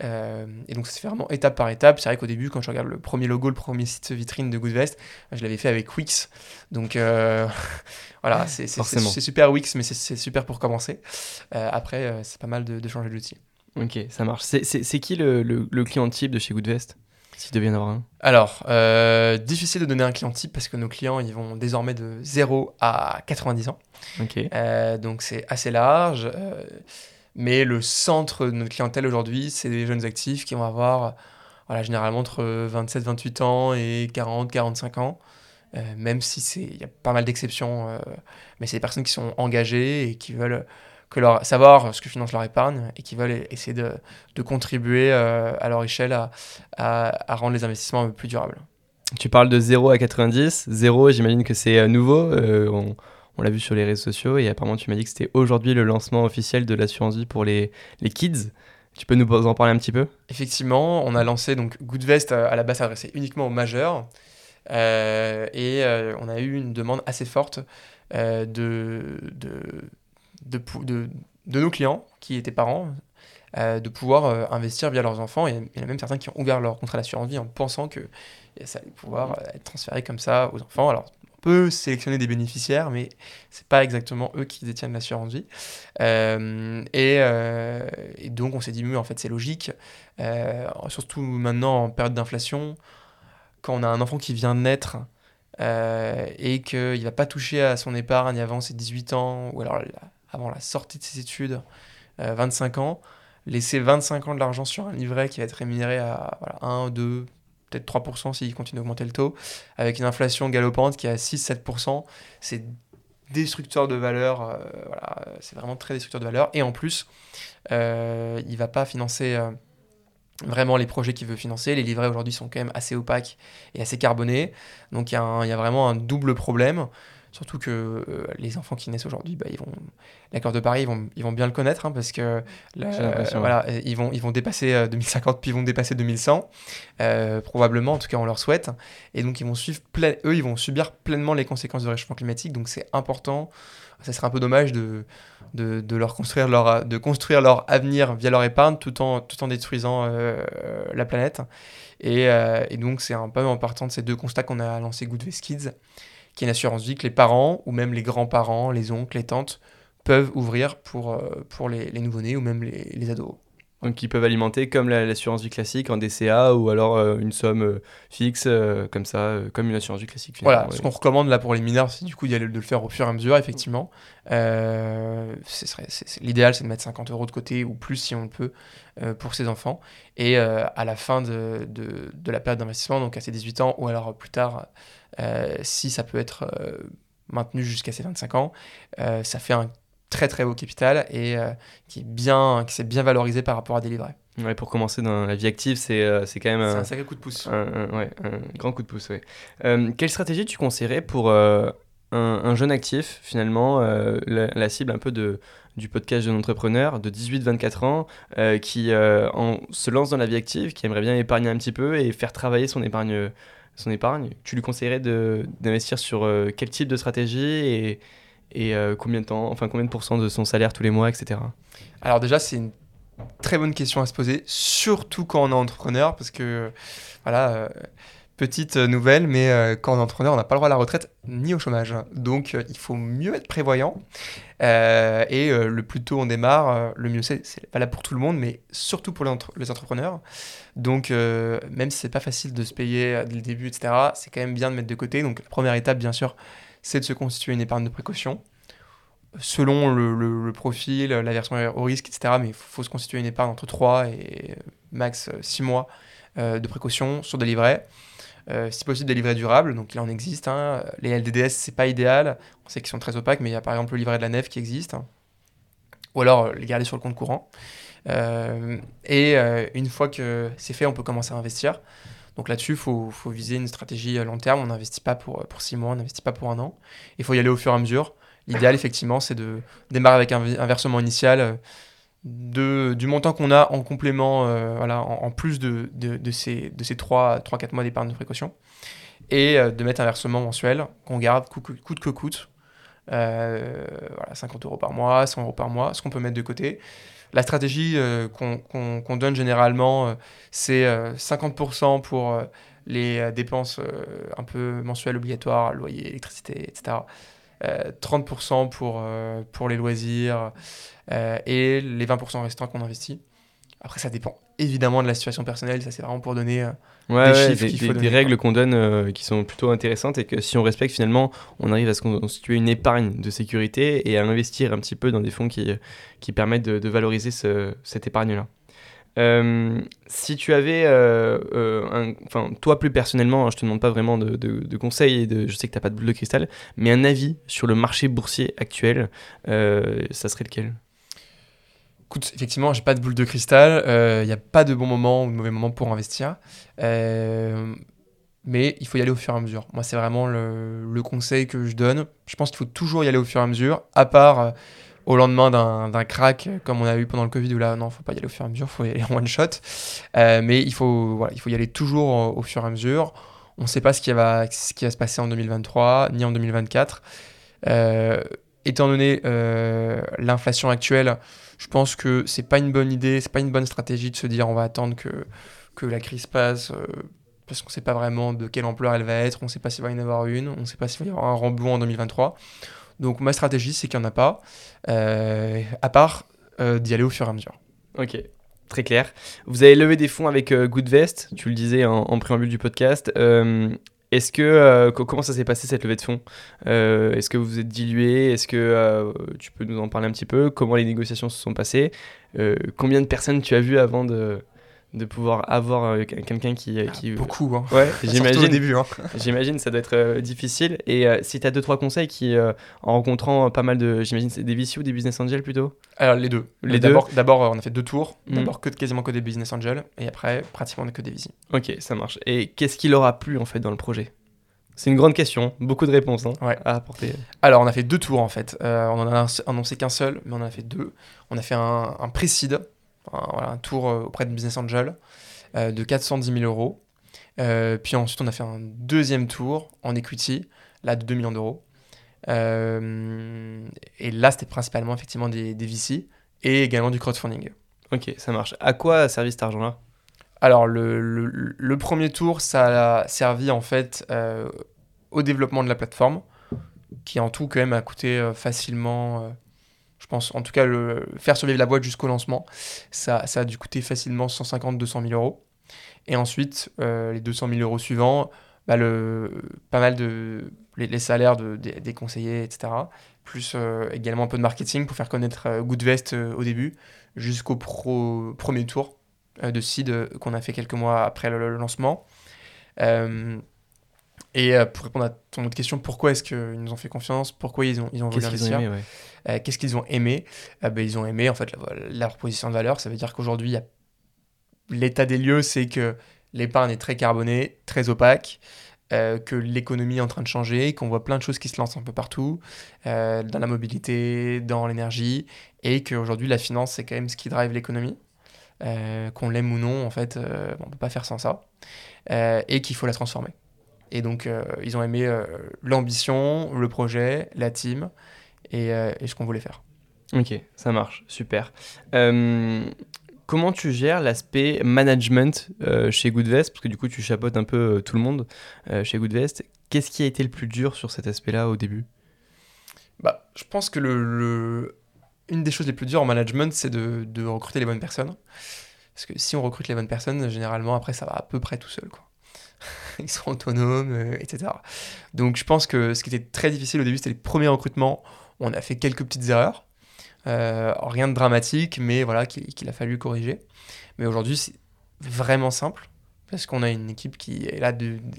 Euh, et donc ça se fait vraiment étape par étape. C'est vrai qu'au début, quand je regarde le premier logo, le premier site vitrine de Goodvest, je l'avais fait avec Wix. Donc euh, voilà, c'est, super Wix, mais c'est, super pour commencer. après, c'est pas mal de, de changer d'outil. Ok, ça marche. C'est, qui le, le, client type de chez Goodvest? S'il devait y en avoir un Alors, difficile de donner un client type parce que nos clients, ils vont désormais de 0 à 90 ans. Euh, donc c'est assez large. Euh, mais le centre de notre clientèle aujourd'hui, c'est des jeunes actifs qui vont avoir voilà, généralement entre 27, 28 ans et 40, 45 ans. Euh, même si c'est il y a pas mal d'exceptions, mais c'est des personnes qui sont engagées et qui veulent que leur, savoir ce que finance leur épargne et qui veulent essayer de, de contribuer à leur échelle à, à, rendre les investissements plus durables. Tu parles de 0 à 90. 0, j'imagine que c'est nouveau. On on l'a vu sur les réseaux sociaux et apparemment tu m'as dit que c'était aujourd'hui le lancement officiel de l'assurance vie pour les, les kids. Tu peux nous en parler un petit peu? Effectivement, on a lancé donc Goodvest euh, à la base adressé uniquement aux majeurs euh, et euh, on a eu une demande assez forte de, de, de, de, nos clients qui étaient parents de pouvoir investir via leurs enfants. Et il y en a même certains qui ont ouvert leur contrat d'assurance vie en pensant que ça allait pouvoir être transféré comme ça aux enfants. Alors peut sélectionner des bénéficiaires, mais c'est pas exactement eux qui détiennent l'assurance vie. Euh, euh, et, donc on s'est dit, mais en fait c'est logique, euh, surtout maintenant en période d'inflation, quand on a un enfant qui vient de naître et qu'il va pas toucher à son épargne avant ses 18 ans, ou alors avant la sortie de ses études, 25 ans, laisser 25 ans de l'argent sur un livret qui va être rémunéré à voilà, 1, 2, peut-être 3% s'il continue d'augmenter le taux, avec une inflation galopante qui est à 6-7%. C'est destructeur de valeur, euh, voilà, c'est vraiment très destructeur de valeur. Et en plus, euh, il ne va pas financer euh, vraiment les projets qu'il veut financer. Les livrets aujourd'hui sont quand même assez opaques et assez carbonés. Donc il y, a vraiment un double problème. Surtout que euh, les enfants qui naissent aujourd'hui, bah, ils vont l'accord de Paris, ils vont, ils vont bien le connaître hein, parce que voilà, ils vont, ils vont dépasser 2050 euh, puis ils vont dépasser 2100 euh, probablement, en tout cas on leur souhaite. Et donc ils vont suivre eux, ils vont subir pleinement les conséquences du réchauffement climatique. Donc c'est important. Ça serait un peu dommage de, de, de, leur construire leur, de construire leur avenir via leur épargne tout en, tout en détruisant la planète. Et, et donc c'est un peu en partant de ces deux constats qu'on a lancé Good Kids qui est une assurance vie que les parents ou même les grands-parents, les oncles, les tantes peuvent ouvrir pour, euh, les, nouveau-nés ou même les ados. Donc ils peuvent alimenter comme l'assurance vie classique en DCA ou alors euh, une somme euh, fixe comme ça, comme une assurance vie classique. Voilà, ce qu'on recommande là pour les mineurs, c'est du coup de le faire au fur et à mesure, effectivement. L'idéal c'est de mettre 50 euros de côté ou plus si on le peut pour ses enfants. Et à la fin de, de, de la période d'investissement, donc à ses 18 ans ou alors plus tard euh, si ça peut être euh, maintenu jusqu'à ses 25 ans, euh, ça fait un très très haut capital et qui est bien, qui s'est bien valorisé par rapport à des livrets. Ouais, pour commencer dans la vie active, c'est c'est quand même un, un, sacré coup de pouce. Un, ouais, un grand coup de pouce. Ouais. quelle stratégie tu conseillerais pour un, un, jeune actif, finalement, la, cible un peu de, du podcast Jeune Entrepreneur de 18-24 ans euh, qui euh, se lance dans la vie active, qui aimerait bien épargner un petit peu et faire travailler son épargne. Son épargne? Tu lui conseillerais d'investir sur euh, quel type de stratégie et, et combien de temps, enfin combien de pourcents de son salaire tous les mois, etc. Alors déjà, c'est une très bonne question à se poser, surtout quand on est entrepreneur, parce que voilà Petite euh, nouvelle, mais euh, quand on est entrepreneur, on n'a pas le droit à la retraite ni au chômage. Donc euh, il faut mieux être prévoyant. et le plus tôt on démarre, le mieux c'est. C'est valable pour tout le monde, mais surtout pour les, entrepreneurs. Donc même si c'est pas facile de se payer dès le début, etc., c'est quand même bien de mettre de côté. Donc première étape, bien sûr, c'est de se constituer une épargne de précaution selon le, profil, la version au risque, etc. Mais il faut, se constituer une épargne entre 3 et max 6 mois de précaution sur des livrets. Euh, si possible des livrets durables, donc il en existe. Hein. Les LDDS, c'est pas idéal, on sait qu'ils sont très opaques, mais il y a par exemple le livret de la nef qui existe. Ou alors euh, les garder sur le compte courant. Euh, et une fois que c'est fait, on peut commencer à investir. Donc là-dessus, il faut, faut, viser une stratégie à long terme. On n'investit pas pour, pour six mois, on n'investit pas pour un an. Il faut y aller au fur et à mesure. L'idéal, effectivement, c'est de démarrer avec un, versement initial de, du montant qu'on a en complément, euh, en, plus de, ces, de ces 3-4 mois d'épargne de précaution, et euh, de mettre un versement mensuel qu'on garde coûte, que coûte, euh, voilà, 50 euros par mois, 100 euros par mois, ce qu'on peut mettre de côté. La stratégie qu'on donne généralement, c'est 50% pour les dépenses un peu mensuelles obligatoires, loyer, électricité, etc. 30% pour, les loisirs, euh, et les 20% restants qu'on investit. Après, ça dépend évidemment de la situation personnelle. Ça, c'est vraiment pour donner euh, des chiffres. Des, règles qu'on donne euh, qui sont plutôt intéressantes et que si on respecte, finalement, on arrive à se constituer une épargne de sécurité et à investir un petit peu dans des fonds qui, qui permettent de, valoriser ce, cette épargne-là. si tu avais, enfin toi plus personnellement, hein, je te demande pas vraiment de, de, conseils, et de, je sais que tu n'as pas de boule de cristal, mais un avis sur le marché boursier actuel, ça serait lequel? Écoute, effectivement, j'ai pas de boule de cristal. Il euh, n'y a pas de bon moment ou de mauvais moment pour investir. Euh, mais il faut y aller au fur et à mesure. Moi, c'est vraiment le, conseil que je donne. Je pense qu'il faut toujours y aller au fur et à mesure, à part euh, au lendemain d'un crack comme on a eu pendant le Covid, où là, non, faut pas y aller au fur et à mesure, il faut y aller en one shot. mais il faut, voilà, il faut y aller toujours au fur et à mesure. On ne sait pas ce qui, va, ce qui va se passer en 2023, ni en 2024. Étant donné l'inflation actuelle, je pense que c'est pas une bonne idée, c'est pas une bonne stratégie de se dire on va attendre que, que la crise passe euh, parce qu'on sait pas vraiment de quelle ampleur elle va être, on sait pas s'il va y en avoir une, on sait pas s'il va y avoir un remblai en 2023. Donc ma stratégie c'est qu'il n'y en a pas, euh, à part euh, d'y aller au fur et à mesure. Ok, très clair. Vous avez levé des fonds avec Goodvest, tu le disais en, en préambule du podcast. Est-ce que euh, comment ça s'est passé cette levée de fonds? Euh, Est-ce que vous vous êtes dilué? Est-ce que euh, tu peux nous en parler un petit peu? Comment les négociations se sont passées? Combien de personnes tu as vu avant de, de pouvoir avoir euh, quelqu'un qui, euh, ah, qui... Beaucoup, hein. Ouais, j'imagine. au début. Hein. j'imagine, ça doit être euh, difficile. Et si tu as deux, trois conseils qui, en rencontrant pas mal de. J'imagine, c'est des VC ou des business angels plutôt? Alors, les deux. Les d'abord, D'abord, on a fait deux tours. Hmm. D'abord, que, quasiment que des business angels. Et après, pratiquement que des VC. Ok, ça marche. Et qu'est-ce qui leur a plu, en fait, dans le projet? C'est une grande question, beaucoup de réponses hein, à apporter. Alors, on a fait deux tours en fait. on en a annoncé qu'un seul, mais on en a fait deux. On a fait un, un pré-seed, un, tour euh, auprès de Business Angel euh, de 410 000 euros. Euh, puis ensuite, on a fait un deuxième tour en equity, là de 2 millions d'euros. et là, c'était principalement effectivement des, des, VC et également du crowdfunding. Ok, ça marche. À quoi a servi cet argent-là? Alors, le, le, premier tour, ça a servi en fait au développement de la plateforme, qui en tout quand même a coûté facilement je pense, en tout cas, le, faire survivre la boîte jusqu'au lancement, ça, ça a dû coûter facilement 150-200 000 euros. Et ensuite, euh, les 200 000 euros suivants, bah pas mal de les, salaires de, des, conseillers, etc. Plus euh, également un peu de marketing pour faire connaître euh, Goodvest au début, jusqu'au premier tour de seed qu'on a fait quelques mois après le, lancement. Et euh, pour répondre à ton autre question, pourquoi est-ce qu'ils nous ont fait confiance? Pourquoi ils ont, ils ont voulu Qu'est-ce qu'ils ont investir? aimé, ouais. Euh, Qu'est-ce qu'ils ont aimé? Euh, ben, Ils ont aimé en fait la- leur proposition de valeur. Ça veut dire qu'aujourd'hui, a- l'état des lieux, c'est que l'épargne est très carbonée, très opaque, euh, que l'économie est en train de changer, qu'on voit plein de choses qui se lancent un peu partout, euh, dans la mobilité, dans l'énergie, et qu'aujourd'hui, la finance, c'est quand même ce qui drive l'économie. Euh, qu'on l'aime ou non, en fait, on peut pas faire sans ça, et qu'il faut la transformer. Et donc, euh, ils ont aimé euh, l'ambition, le projet, la team, et, euh, et ce qu'on voulait faire. Ok, ça marche, super. Comment tu gères l'aspect management chez Goodvest? Parce que du coup, tu chapeautes un peu tout le monde chez Goodvest. Qu'est-ce qui a été le plus dur sur cet aspect-là au début? Bah, je pense que le, le- une des choses les plus dures en management, c'est de, de recruter les bonnes personnes. Parce que si on recrute les bonnes personnes, généralement, après, ça va à peu près tout seul. Quoi. Ils sont autonomes, euh, etc. Donc, je pense que ce qui était très difficile au début, c'était les premiers recrutements. On a fait quelques petites erreurs. Euh, rien de dramatique, mais voilà, qu'il a fallu corriger. Mais aujourd'hui, c'est vraiment simple. Parce qu'on a une équipe qui est là,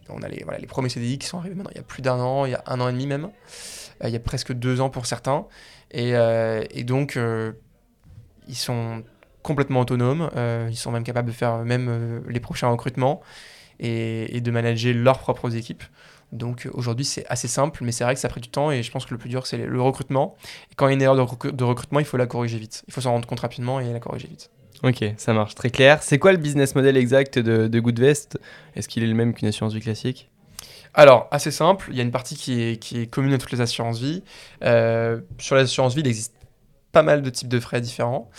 on a les, premiers CDI qui sont arrivés maintenant il y a plus d'un an, il y a un an et demi même. Euh, il y a presque deux ans pour certains. Et, et donc, ils sont complètement autonomes. ils sont même capables de faire même les prochains recrutements et, et de manager leurs propres équipes. Donc euh, aujourd'hui, c'est assez simple, mais c'est vrai que ça a pris du temps et je pense que le plus dur, c'est le recrutement. Et quand il y a une erreur de, recru- de recrutement, il faut la corriger vite. Il faut s'en rendre compte rapidement et la corriger vite. Ok, ça marche, très clair. C'est quoi le business model exact de, de Goodvest? Est-ce qu'il est le même qu'une assurance vie classique? Alors, assez simple, il y a une partie qui est, qui est commune à toutes les assurances vie. Euh, sur les assurances vie, il existe pas mal de types de frais différents,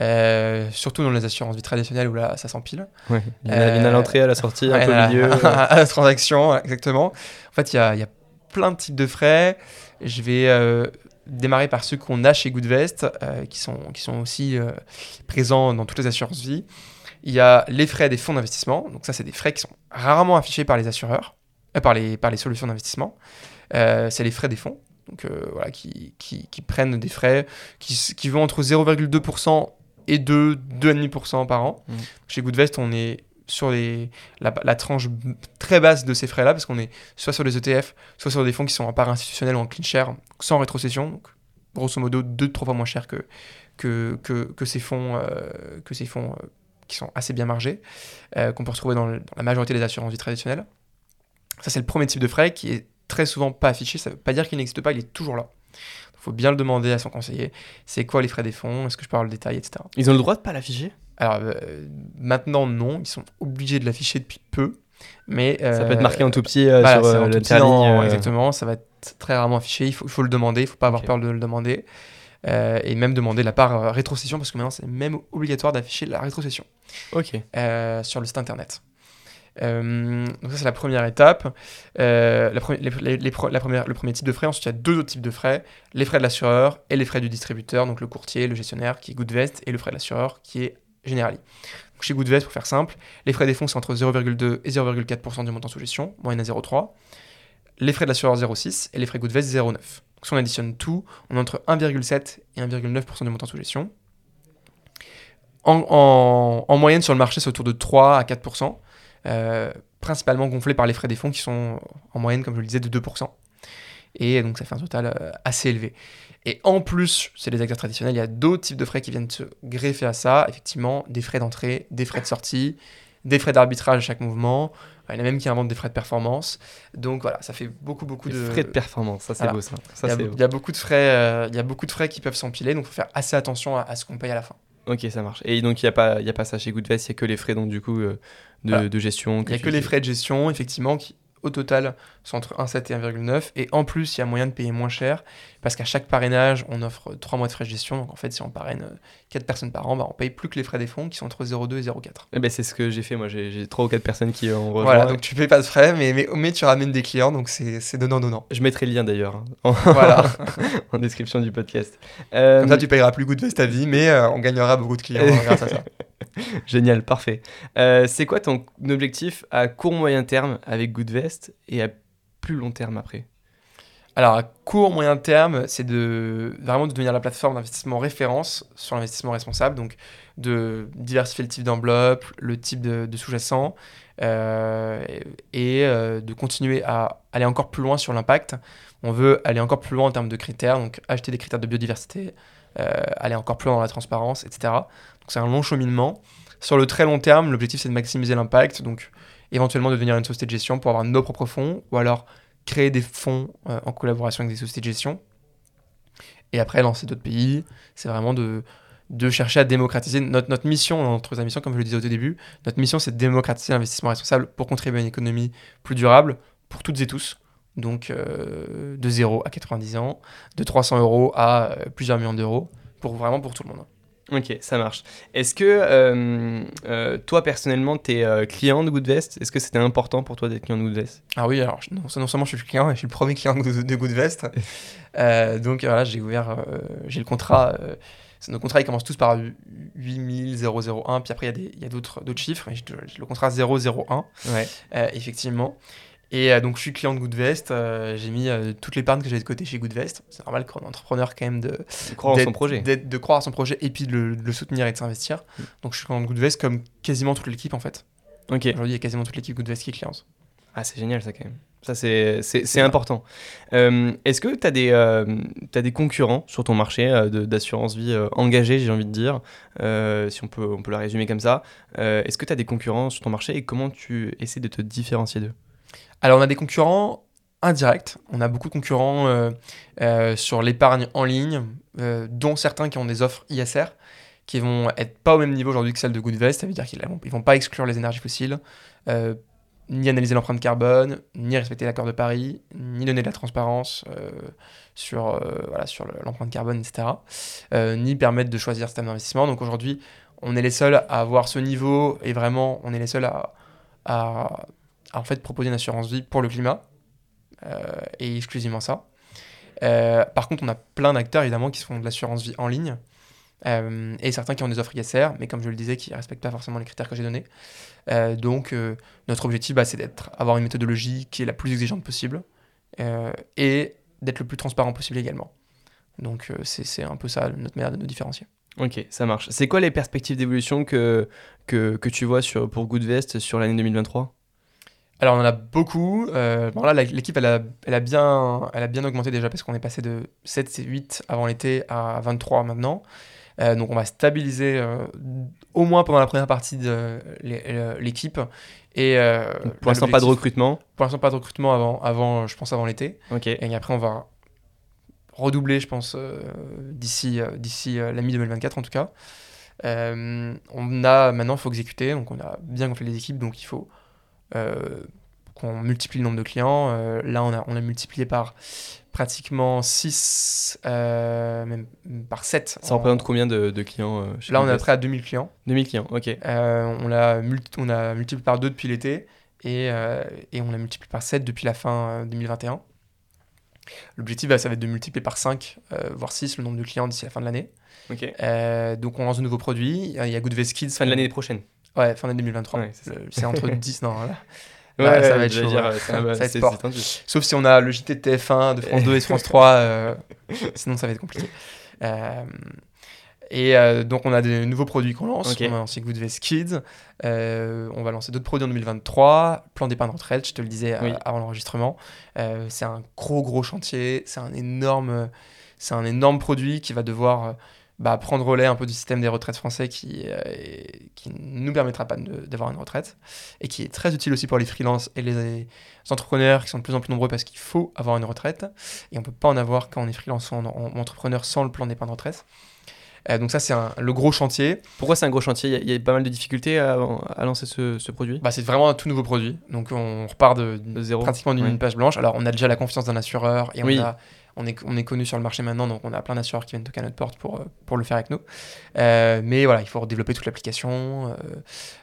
Euh, surtout dans les assurances vie traditionnelles où là, ça s'empile. Ouais. Il y en a, à Euh, l'entrée, à la sortie, un peu au à milieu. à la transaction, exactement. En fait, il y a, y a plein de types de frais. Je vais euh, démarrer par ceux qu'on a chez Goodvest, qui, sont, qui sont aussi présents dans toutes les assurances vie. Il y a les frais des fonds d'investissement. Donc ça, c'est des frais qui sont rarement affichés par les assureurs, par, les, par les solutions d'investissement. C'est les frais des fonds. Donc euh, voilà, qui, qui, qui prennent des frais qui, qui vont entre 0,2% et 2, 2,5% par an. Mm. Chez Goodvest, on est sur les, la, la tranche très basse de ces frais-là, parce qu'on est soit sur les ETF, soit sur des fonds qui sont en part institutionnelle ou en clean share, sans rétrocession, donc grosso modo 2-3 fois moins cher que, que, que, que ces fonds, euh, que ces fonds euh, qui sont assez bien margés, euh, qu'on peut retrouver dans, le- dans la majorité des assurances vie traditionnelles. Ça, c'est le premier type de frais qui est très souvent pas affiché. Ça veut pas dire qu'il n'existe pas, il est toujours là. Il faut bien le demander à son conseiller. C'est quoi les frais des fonds Est-ce que je avoir le détail, etc. Ils ont le droit de pas l'afficher? Alors euh, maintenant, non, ils sont obligés de l'afficher depuis peu. Mais, Ça peut euh, être marqué en tout petit euh, voilà, sur euh, ligne. euh, Exactement, ça va être très rarement affiché. Il faut, le demander, il faut pas avoir peur de le demander. Euh, et même demander la part euh, rétrocession, parce que maintenant c'est même obligatoire d'afficher la rétrocession Ok. euh, sur le site internet. Euh, donc ça c'est la première étape. Euh, la première, le premier type de frais. Ensuite il y a deux autres types de frais les frais de l'assureur et les frais du distributeur, donc le courtier, le gestionnaire qui est Goodvest et le frais de l'assureur qui est Generali. Chez Goodvest, pour faire simple, les frais des fonds c'est entre 0,2 et 0,4% du montant sous gestion, moyenne à 0,3. Les frais de l'assureur 0,6 et les frais Goodvest 0,9. Donc si on additionne tout, on est entre 1,7 et 1,9% du montant sous gestion. En- en moyenne sur le marché, c'est autour de 3 à 4%, euh, principalement gonflé par les frais des fonds qui sont en moyenne, comme je le disais, de 2%. Et donc ça fait un total euh, assez élevé. Et en plus, c'est les acteurs traditionnels, il y a d'autres types de frais qui viennent se greffer à ça. Effectivement, des frais d'entrée, des frais de sortie, des frais d'arbitrage à chaque mouvement. Il y en a même qui inventent des frais de performance. Donc voilà, ça fait beaucoup, beaucoup Les de frais de performance, ça c'est Voilà. beau ça. Ça, il, y a, c'est il y a beaucoup de frais, euh, il y a beaucoup de frais qui peuvent s'empiler, donc il faut faire assez attention à, à ce qu'on paye à la fin. Ok, ça marche. Et donc il n'y a, pas- il y a pas ça chez Goodvest, il n'y a que les frais donc, du coup, euh, de, Voilà. de gestion. Il n'y a que les frais de gestion, effectivement, qui au total sont entre 1,7 et 1,9. Et en plus, il y a moyen de payer moins cher parce qu'à chaque parrainage, on offre 3 mois de frais de gestion. Donc en fait, si on parraine 4 personnes par an, bah, on paye plus que les frais des fonds qui sont entre 0,2 et 0,4. Eh ben, c'est ce que j'ai fait, moi j'ai j'ai trois ou quatre personnes qui ont rejoint. Voilà, donc tu payes pas de frais, mais, mais, mais tu ramènes des clients, donc c'est c'est donnant-donnant. Je mettrai le lien d'ailleurs hein, en, Voilà, en description du podcast. Euh, comme ça tu payeras plus Goodvest ta vie, mais euh, on gagnera beaucoup de clients hein, grâce à ça. Génial, parfait. Euh, c'est quoi ton objectif à court moyen terme avec Goodvest et à plus long terme après Alors, à court, moyen terme, c'est de vraiment de devenir la plateforme d'investissement référence sur l'investissement responsable, donc de diversifier le type d'enveloppe, le type de, de sous-jacent, et de continuer à aller encore plus loin sur l'impact. On veut aller encore plus loin en termes de critères, donc acheter des critères de biodiversité, aller encore plus loin dans la transparence, etc. Donc c'est un long cheminement. Sur le très long terme, l'objectif c'est de maximiser l'impact, donc éventuellement devenir une société de gestion pour avoir nos propres fonds, ou alors créer des fonds en collaboration avec des sociétés de gestion. Et après, lancer d'autres pays, c'est vraiment de, de chercher à démocratiser. Notre, notre mission, notre mission, comme je le disais au début, notre mission, c'est de démocratiser l'investissement responsable pour contribuer à une économie plus durable pour toutes et tous. Donc, euh, de 0 à 90 ans, de 300 euros à euh, plusieurs millions d'euros, pour vraiment pour tout le monde. Ok, ça marche. Est-ce que euh, toi, personnellement, tu es client de Goodvest? Est-ce que c'était important pour toi d'être client de Goodvest? Ah oui, alors non, non, seulement je suis client, je suis le premier client de, de Goodvest. donc voilà, j'ai ouvert, j'ai le contrat nos contrats, ils commencent tous par 8001, puis après, il y a d'autres chiffres. le contrat 001, ouais. Euh, effectivement. Et euh, donc, je suis client de Goodvest. Euh, j'ai mis toutes les l'épargne que j'avais de côté chez Goodvest. C'est normal qu'un entrepreneur, quand même, de, de croire en son projet. De croire à son projet et puis de le, soutenir et de s'investir. Mm. Donc, je suis client de Goodvest comme quasiment toute l'équipe, en fait. Ok. Aujourd'hui, il y a quasiment toute l'équipe Goodvest qui est cliente. Ah, c'est génial, ça, quand même. Ça, c'est important. Euh, est-ce que tu as, des, euh, des concurrents sur ton marché euh, d'assurance vie engagés, j'ai envie de dire, si on peut, on peut la résumer comme ça Est-ce que tu as des concurrents sur ton marché et comment tu essaies de te différencier d'eux? Alors, on a des concurrents indirects. On a beaucoup de concurrents sur l'épargne en ligne, dont certains qui ont des offres ISR qui vont être pas au même niveau aujourd'hui que celles de Goodvest. Ça veut dire qu'ils ne vont pas exclure les énergies fossiles ni analyser l'empreinte carbone, ni respecter l'accord de Paris, ni donner de la transparence euh, sur, euh, l'empreinte carbone, etc., euh, ni permettre de choisir cet investissement. Donc aujourd'hui, on est les seuls à avoir ce niveau et vraiment, on est les seuls à, en fait proposer une assurance vie pour le climat et exclusivement ça. par contre, on a plein d'acteurs évidemment qui font de l'assurance vie en ligne. et certains qui ont des offres ISR, mais comme je le disais, qui ne respectent pas forcément les critères que j'ai donnés. Euh, donc, euh, notre objectif, bah, c'est d'être, avoir une méthodologie qui est la plus exigeante possible euh, et d'être le plus transparent possible également. Donc, c'est, un peu ça notre manière de nous différencier. Ok, ça marche. C'est quoi les perspectives d'évolution que, que, que tu vois sur, pour Goodvest sur l'année 2023 alors on en a beaucoup. bon là l'équipe elle a, elle, a bien, elle a bien augmenté déjà parce qu'on est passé de 7 8 avant l'été à 23 maintenant. Euh, donc on va stabiliser euh, au moins pendant la première partie de euh, l'équipe. Et pour l'instant, pas de recrutement Pour l'instant, pas de recrutement avant, avant, je pense, avant l'été. Et après, on va redoubler, je pense, d'ici d'ici la mi-2024 en tout cas. on a maintenant, il faut exécuter, donc on a bien gonflé les équipes, donc il faut qu'on multiplie le nombre de clients. là, on a, on a multiplié par pratiquement 6, euh, même par 7. Ça représente combien de, clients euh, Là, on est prêt à 2000 clients. 2000 clients, ok. Euh, on, a on a multiplié par 2 depuis l'été et, et, on a multiplié par 7 depuis la fin 2021. L'objectif, bah, ça va être de multiplier par 5, voire 6 le nombre de clients d'ici la fin de l'année. Ok. donc, on lance de nouveaux produits. Il y a Good Kids. Fin de l'année prochaine. Ouais, fin d'année 2023. c'est entre 10, non, là. Ouais, ça va être chaud. Dire, ça, va être sport. Sauf si on a le JT de TF1, de France 2 et de France 3, euh, sinon ça va être compliqué. Euh, et euh, donc on a des nouveaux produits qu'on lance. On a lancé Goodvest Kids. on va lancer d'autres produits en 2023. Plan d'épargne retraite, je te le disais avant l'enregistrement. c'est un gros gros chantier. C'est un énorme, c'est un énorme produit qui va devoir bah, prendre relais un peu du système des retraites français qui euh, qui nous permettra pas d'avoir une retraite et qui est très utile aussi pour les freelances et les, entrepreneurs qui sont de plus en plus nombreux parce qu'il faut avoir une retraite et on peut pas en avoir quand on est freelance ou, entrepreneur sans le plan d'épargne retraite. Euh, donc ça, c'est le gros chantier. Pourquoi c'est un gros chantier? Il y, a, pas mal de difficultés à, lancer ce, ce produit? Bah, C'est vraiment un tout nouveau produit. Donc on repart de, zéro. pratiquement d'une page blanche. Alors on a déjà la confiance d'un assureur et on a on est, on est connu sur le marché maintenant, donc on a plein d'assureurs qui viennent toquer à notre porte pour, euh, pour le faire avec nous. Euh, mais voilà, il faut redévelopper toute l'application,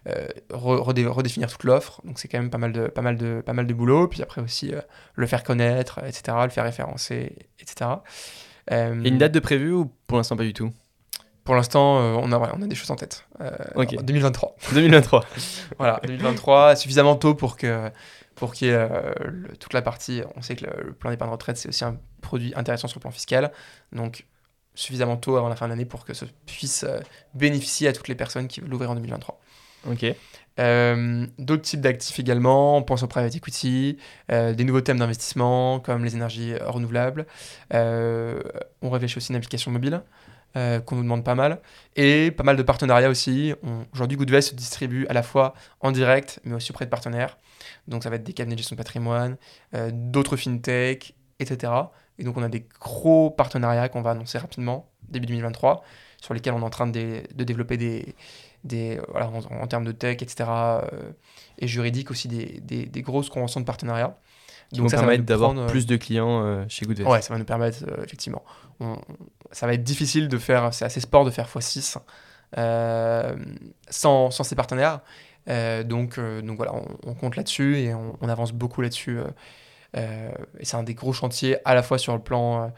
euh, redéfinir toute l'offre. Donc c'est quand même pas mal, de, pas, mal de, pas mal de boulot. Puis après aussi le faire connaître, etc., le faire référencer, etc. Et une date de prévu ou pour l'instant pas du tout? Pour l'instant, on, a, on a des choses en tête. Ok. 2023. 2023. voilà, 2023, suffisamment tôt pour que pour qu'il y ait euh, toute la partie. On sait que le, plan d'épargne retraite, c'est aussi un produit intéressant sur le plan fiscal. Donc, suffisamment tôt avant la fin de l'année pour que ça puisse euh, bénéficier à toutes les personnes qui veulent l'ouvrir en 2023. Ok. Euh, D'autres types d'actifs également, on pense au private equity, des nouveaux thèmes d'investissement comme les énergies renouvelables. On réfléchit aussi à une application mobile euh, qu'on nous demande pas mal. Et pas mal de partenariats aussi. Aujourd'hui, Goodvest se distribue à la fois en direct, mais aussi auprès de partenaires. Donc ça va être des cabinets de gestion de patrimoine, euh, d'autres fintech, etc. Et donc on a des gros partenariats qu'on va annoncer rapidement, début 2023, sur lesquels on est en train de, de développer des, des euh, voilà, en, en termes de tech, etc. euh, et juridique aussi des, des- des grosses conventions de partenariat. Qui vont ça, permettre d'avoir prendre, euh, plus de clients euh, chez Goodvest. Ouais, ça va nous permettre, euh, effectivement. On- ça va être difficile de faire, c'est assez sport de faire x6 euh, sans, sans ces partenaires. Euh, donc, euh, donc voilà, on, on compte là-dessus et on, on avance beaucoup là-dessus. euh, et c'est un des gros chantiers à la fois sur le plan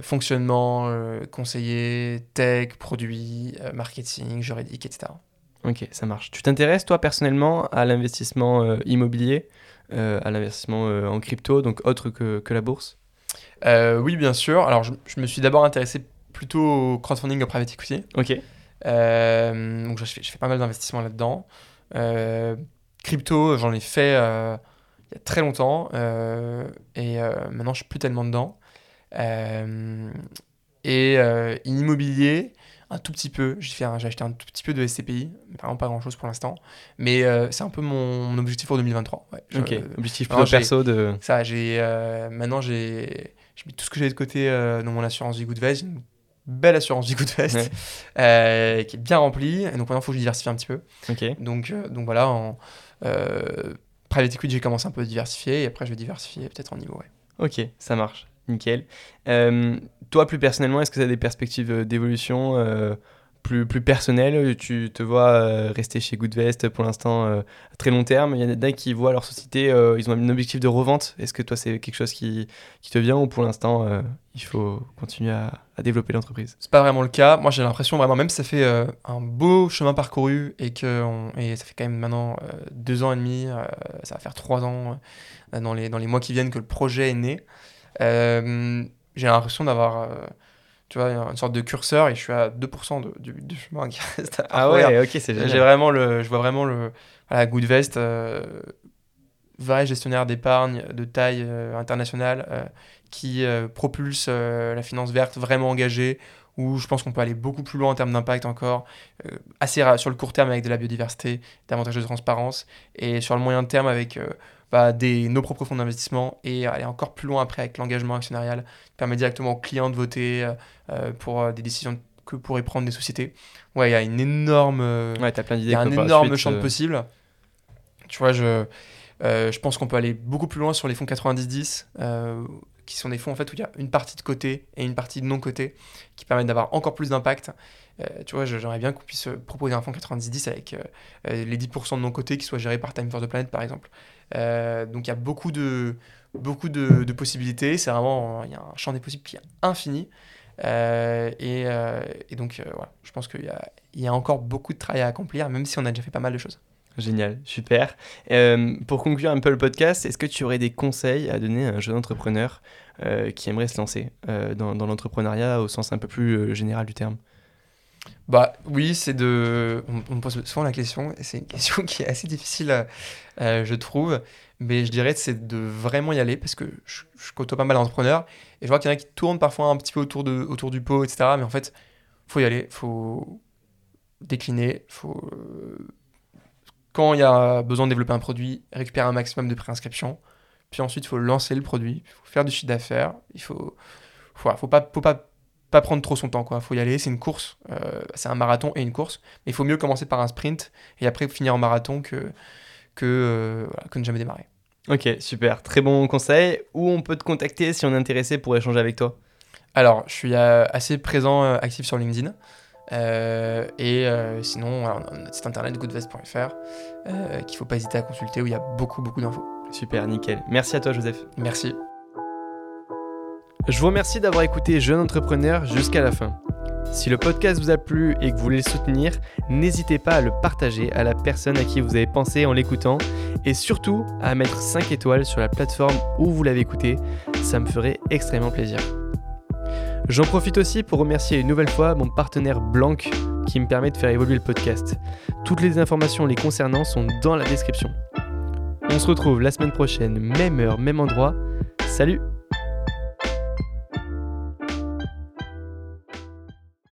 fonctionnement, conseiller, tech, produits, euh, marketing, juridique, etc. Ok, ça marche. Tu t'intéresses, toi, personnellement, à l'investissement euh, immobilier, euh, à l'investissement euh, en crypto, donc autre que, que la bourse? Oui, bien sûr. Alors, je, je me suis d'abord intéressé plutôt au crowdfunding, au private equity. Ok. Euh, donc je fais, je fais pas mal d'investissements là-dedans. Euh, crypto, j'en ai fait euh, il y a très longtemps euh, et euh, maintenant je suis plus tellement dedans. Euh, et euh, immobilier, un tout petit peu. J'ai j'ai acheté un tout petit peu de SCPI, vraiment pas grand-chose pour l'instant. Mais euh, c'est un peu mon, mon objectif pour 2023. ouais. Je- Ok. Objectif non, plutôt j'ai- perso de. ça, j'ai euh, maintenant j'ai j'ai mis tout ce que j'avais de côté euh, dans mon assurance vie J'ai une belle assurance vie Goodvest Ouais. euh, qui est bien remplie. Et donc maintenant, il faut que je diversifie un petit peu. Ok. Donc, euh, donc voilà, en euh, private equity, j'ai commencé un peu à diversifier et après, je vais diversifier peut-être en niveau. Ouais. Ok, ça marche. Nickel. Euh, toi, plus personnellement, est-ce que tu as des perspectives d'évolution plus, personnelles Tu te vois euh, rester chez Goodvest pour l'instant euh, à très long terme Il y en a qui voient leur société, euh, ils ont un objectif de revente. Est-ce que toi, c'est quelque chose qui, te vient ou pour l'instant, il faut continuer à, développer l'entreprise? C'est pas vraiment le cas. Moi, j'ai l'impression vraiment, même si ça fait un beau chemin parcouru et que et ça fait quand même maintenant deux ans et demi, ça va faire trois ans dans les dans les mois qui viennent que le projet est né. J'ai l'impression d'avoir, tu vois, une sorte de curseur et je suis à 2% de- du, du chemin qui reste à Ah ouais, ok, c'est J'ai génial. vraiment le, je vois vraiment le, voilà, Goodvest, euh, vrai gestionnaire d'épargne de taille euh, internationale euh, qui propulse la finance verte vraiment engagée, où je pense qu'on peut aller beaucoup plus loin en termes d'impact encore, assez sur le court terme avec de la biodiversité, davantage de transparence, et sur le moyen terme avec bah, des, nos propres fonds d'investissement, et aller encore plus loin après avec l'engagement actionnarial, qui permet directement aux clients de voter euh, euh, pour euh, des décisions que pourraient prendre des sociétés. Ouais, il y a une énorme... Ouais, t'as plein il d'idées. y a un énorme suite, champ de possibles. Tu vois, je, euh, je pense qu'on peut aller beaucoup plus loin sur les fonds 90-10, euh, qui sont des fonds en fait où il y a une partie de côté et une partie de non-côté, qui permettent d'avoir encore plus d'impact. Euh, tu vois, j'aimerais bien qu'on puisse euh, proposer un fonds 90-10 avec euh, les 10% de non-côté qui soient gérés par Time for the Planet, par exemple. Donc il y a beaucoup de, beaucoup de, possibilités. C'est vraiment, il y a un champ des possibles qui est infini. Et, donc, voilà, je pense qu'il y a encore beaucoup de travail à accomplir, même si on a déjà fait pas mal de choses. Génial, super. Euh, pour conclure un peu le podcast, est-ce que tu aurais des conseils à donner à un jeune entrepreneur euh, qui aimerait se lancer euh, dans, l'entrepreneuriat au sens un peu plus général du terme? Bah oui, c'est de. On, me pose souvent la question, c'est une question qui est assez difficile, je trouve. Mais je dirais c'est de vraiment y aller parce que je, je côtoie pas mal d'entrepreneurs et je vois qu'il y en a qui tournent parfois un petit peu autour, de, autour du pot, etc. Mais en fait, faut y aller, faut décliner, faut. Quand il y a besoin de développer un produit, récupérer un maximum de préinscription. Puis ensuite, il faut lancer le produit, il faut faire du chiffre d'affaires, il faut. Faut, faut pas, faut pas pas prendre trop son temps quoi faut y aller c'est une course euh, c'est un marathon et une course mais il faut mieux commencer par un sprint et après finir en marathon que que, euh, voilà, que ne jamais démarrer Ok, super, très bon conseil. Où on peut te contacter si on est intéressé pour échanger avec toi? Alors je suis euh, assez présent actif sur LinkedIn Euh, et euh, sinon alors, on a notre site internet goodvest.fr euh, qu'il faut pas hésiter à consulter où il y a beaucoup beaucoup d'infos Super, nickel. Merci à toi Joseph. merci Je vous remercie d'avoir écouté Jeune Entrepreneur jusqu'à la fin. Si le podcast vous a plu et que vous voulez le soutenir, n'hésitez pas à le partager à la personne à qui vous avez pensé en l'écoutant et surtout à mettre 5 étoiles sur la plateforme où vous l'avez écouté, ça me ferait extrêmement plaisir. J'en profite aussi pour remercier une nouvelle fois mon partenaire Blanc qui me permet de faire évoluer le podcast. Toutes les informations les concernant sont dans la description. On se retrouve la semaine prochaine, même heure, même endroit. Salut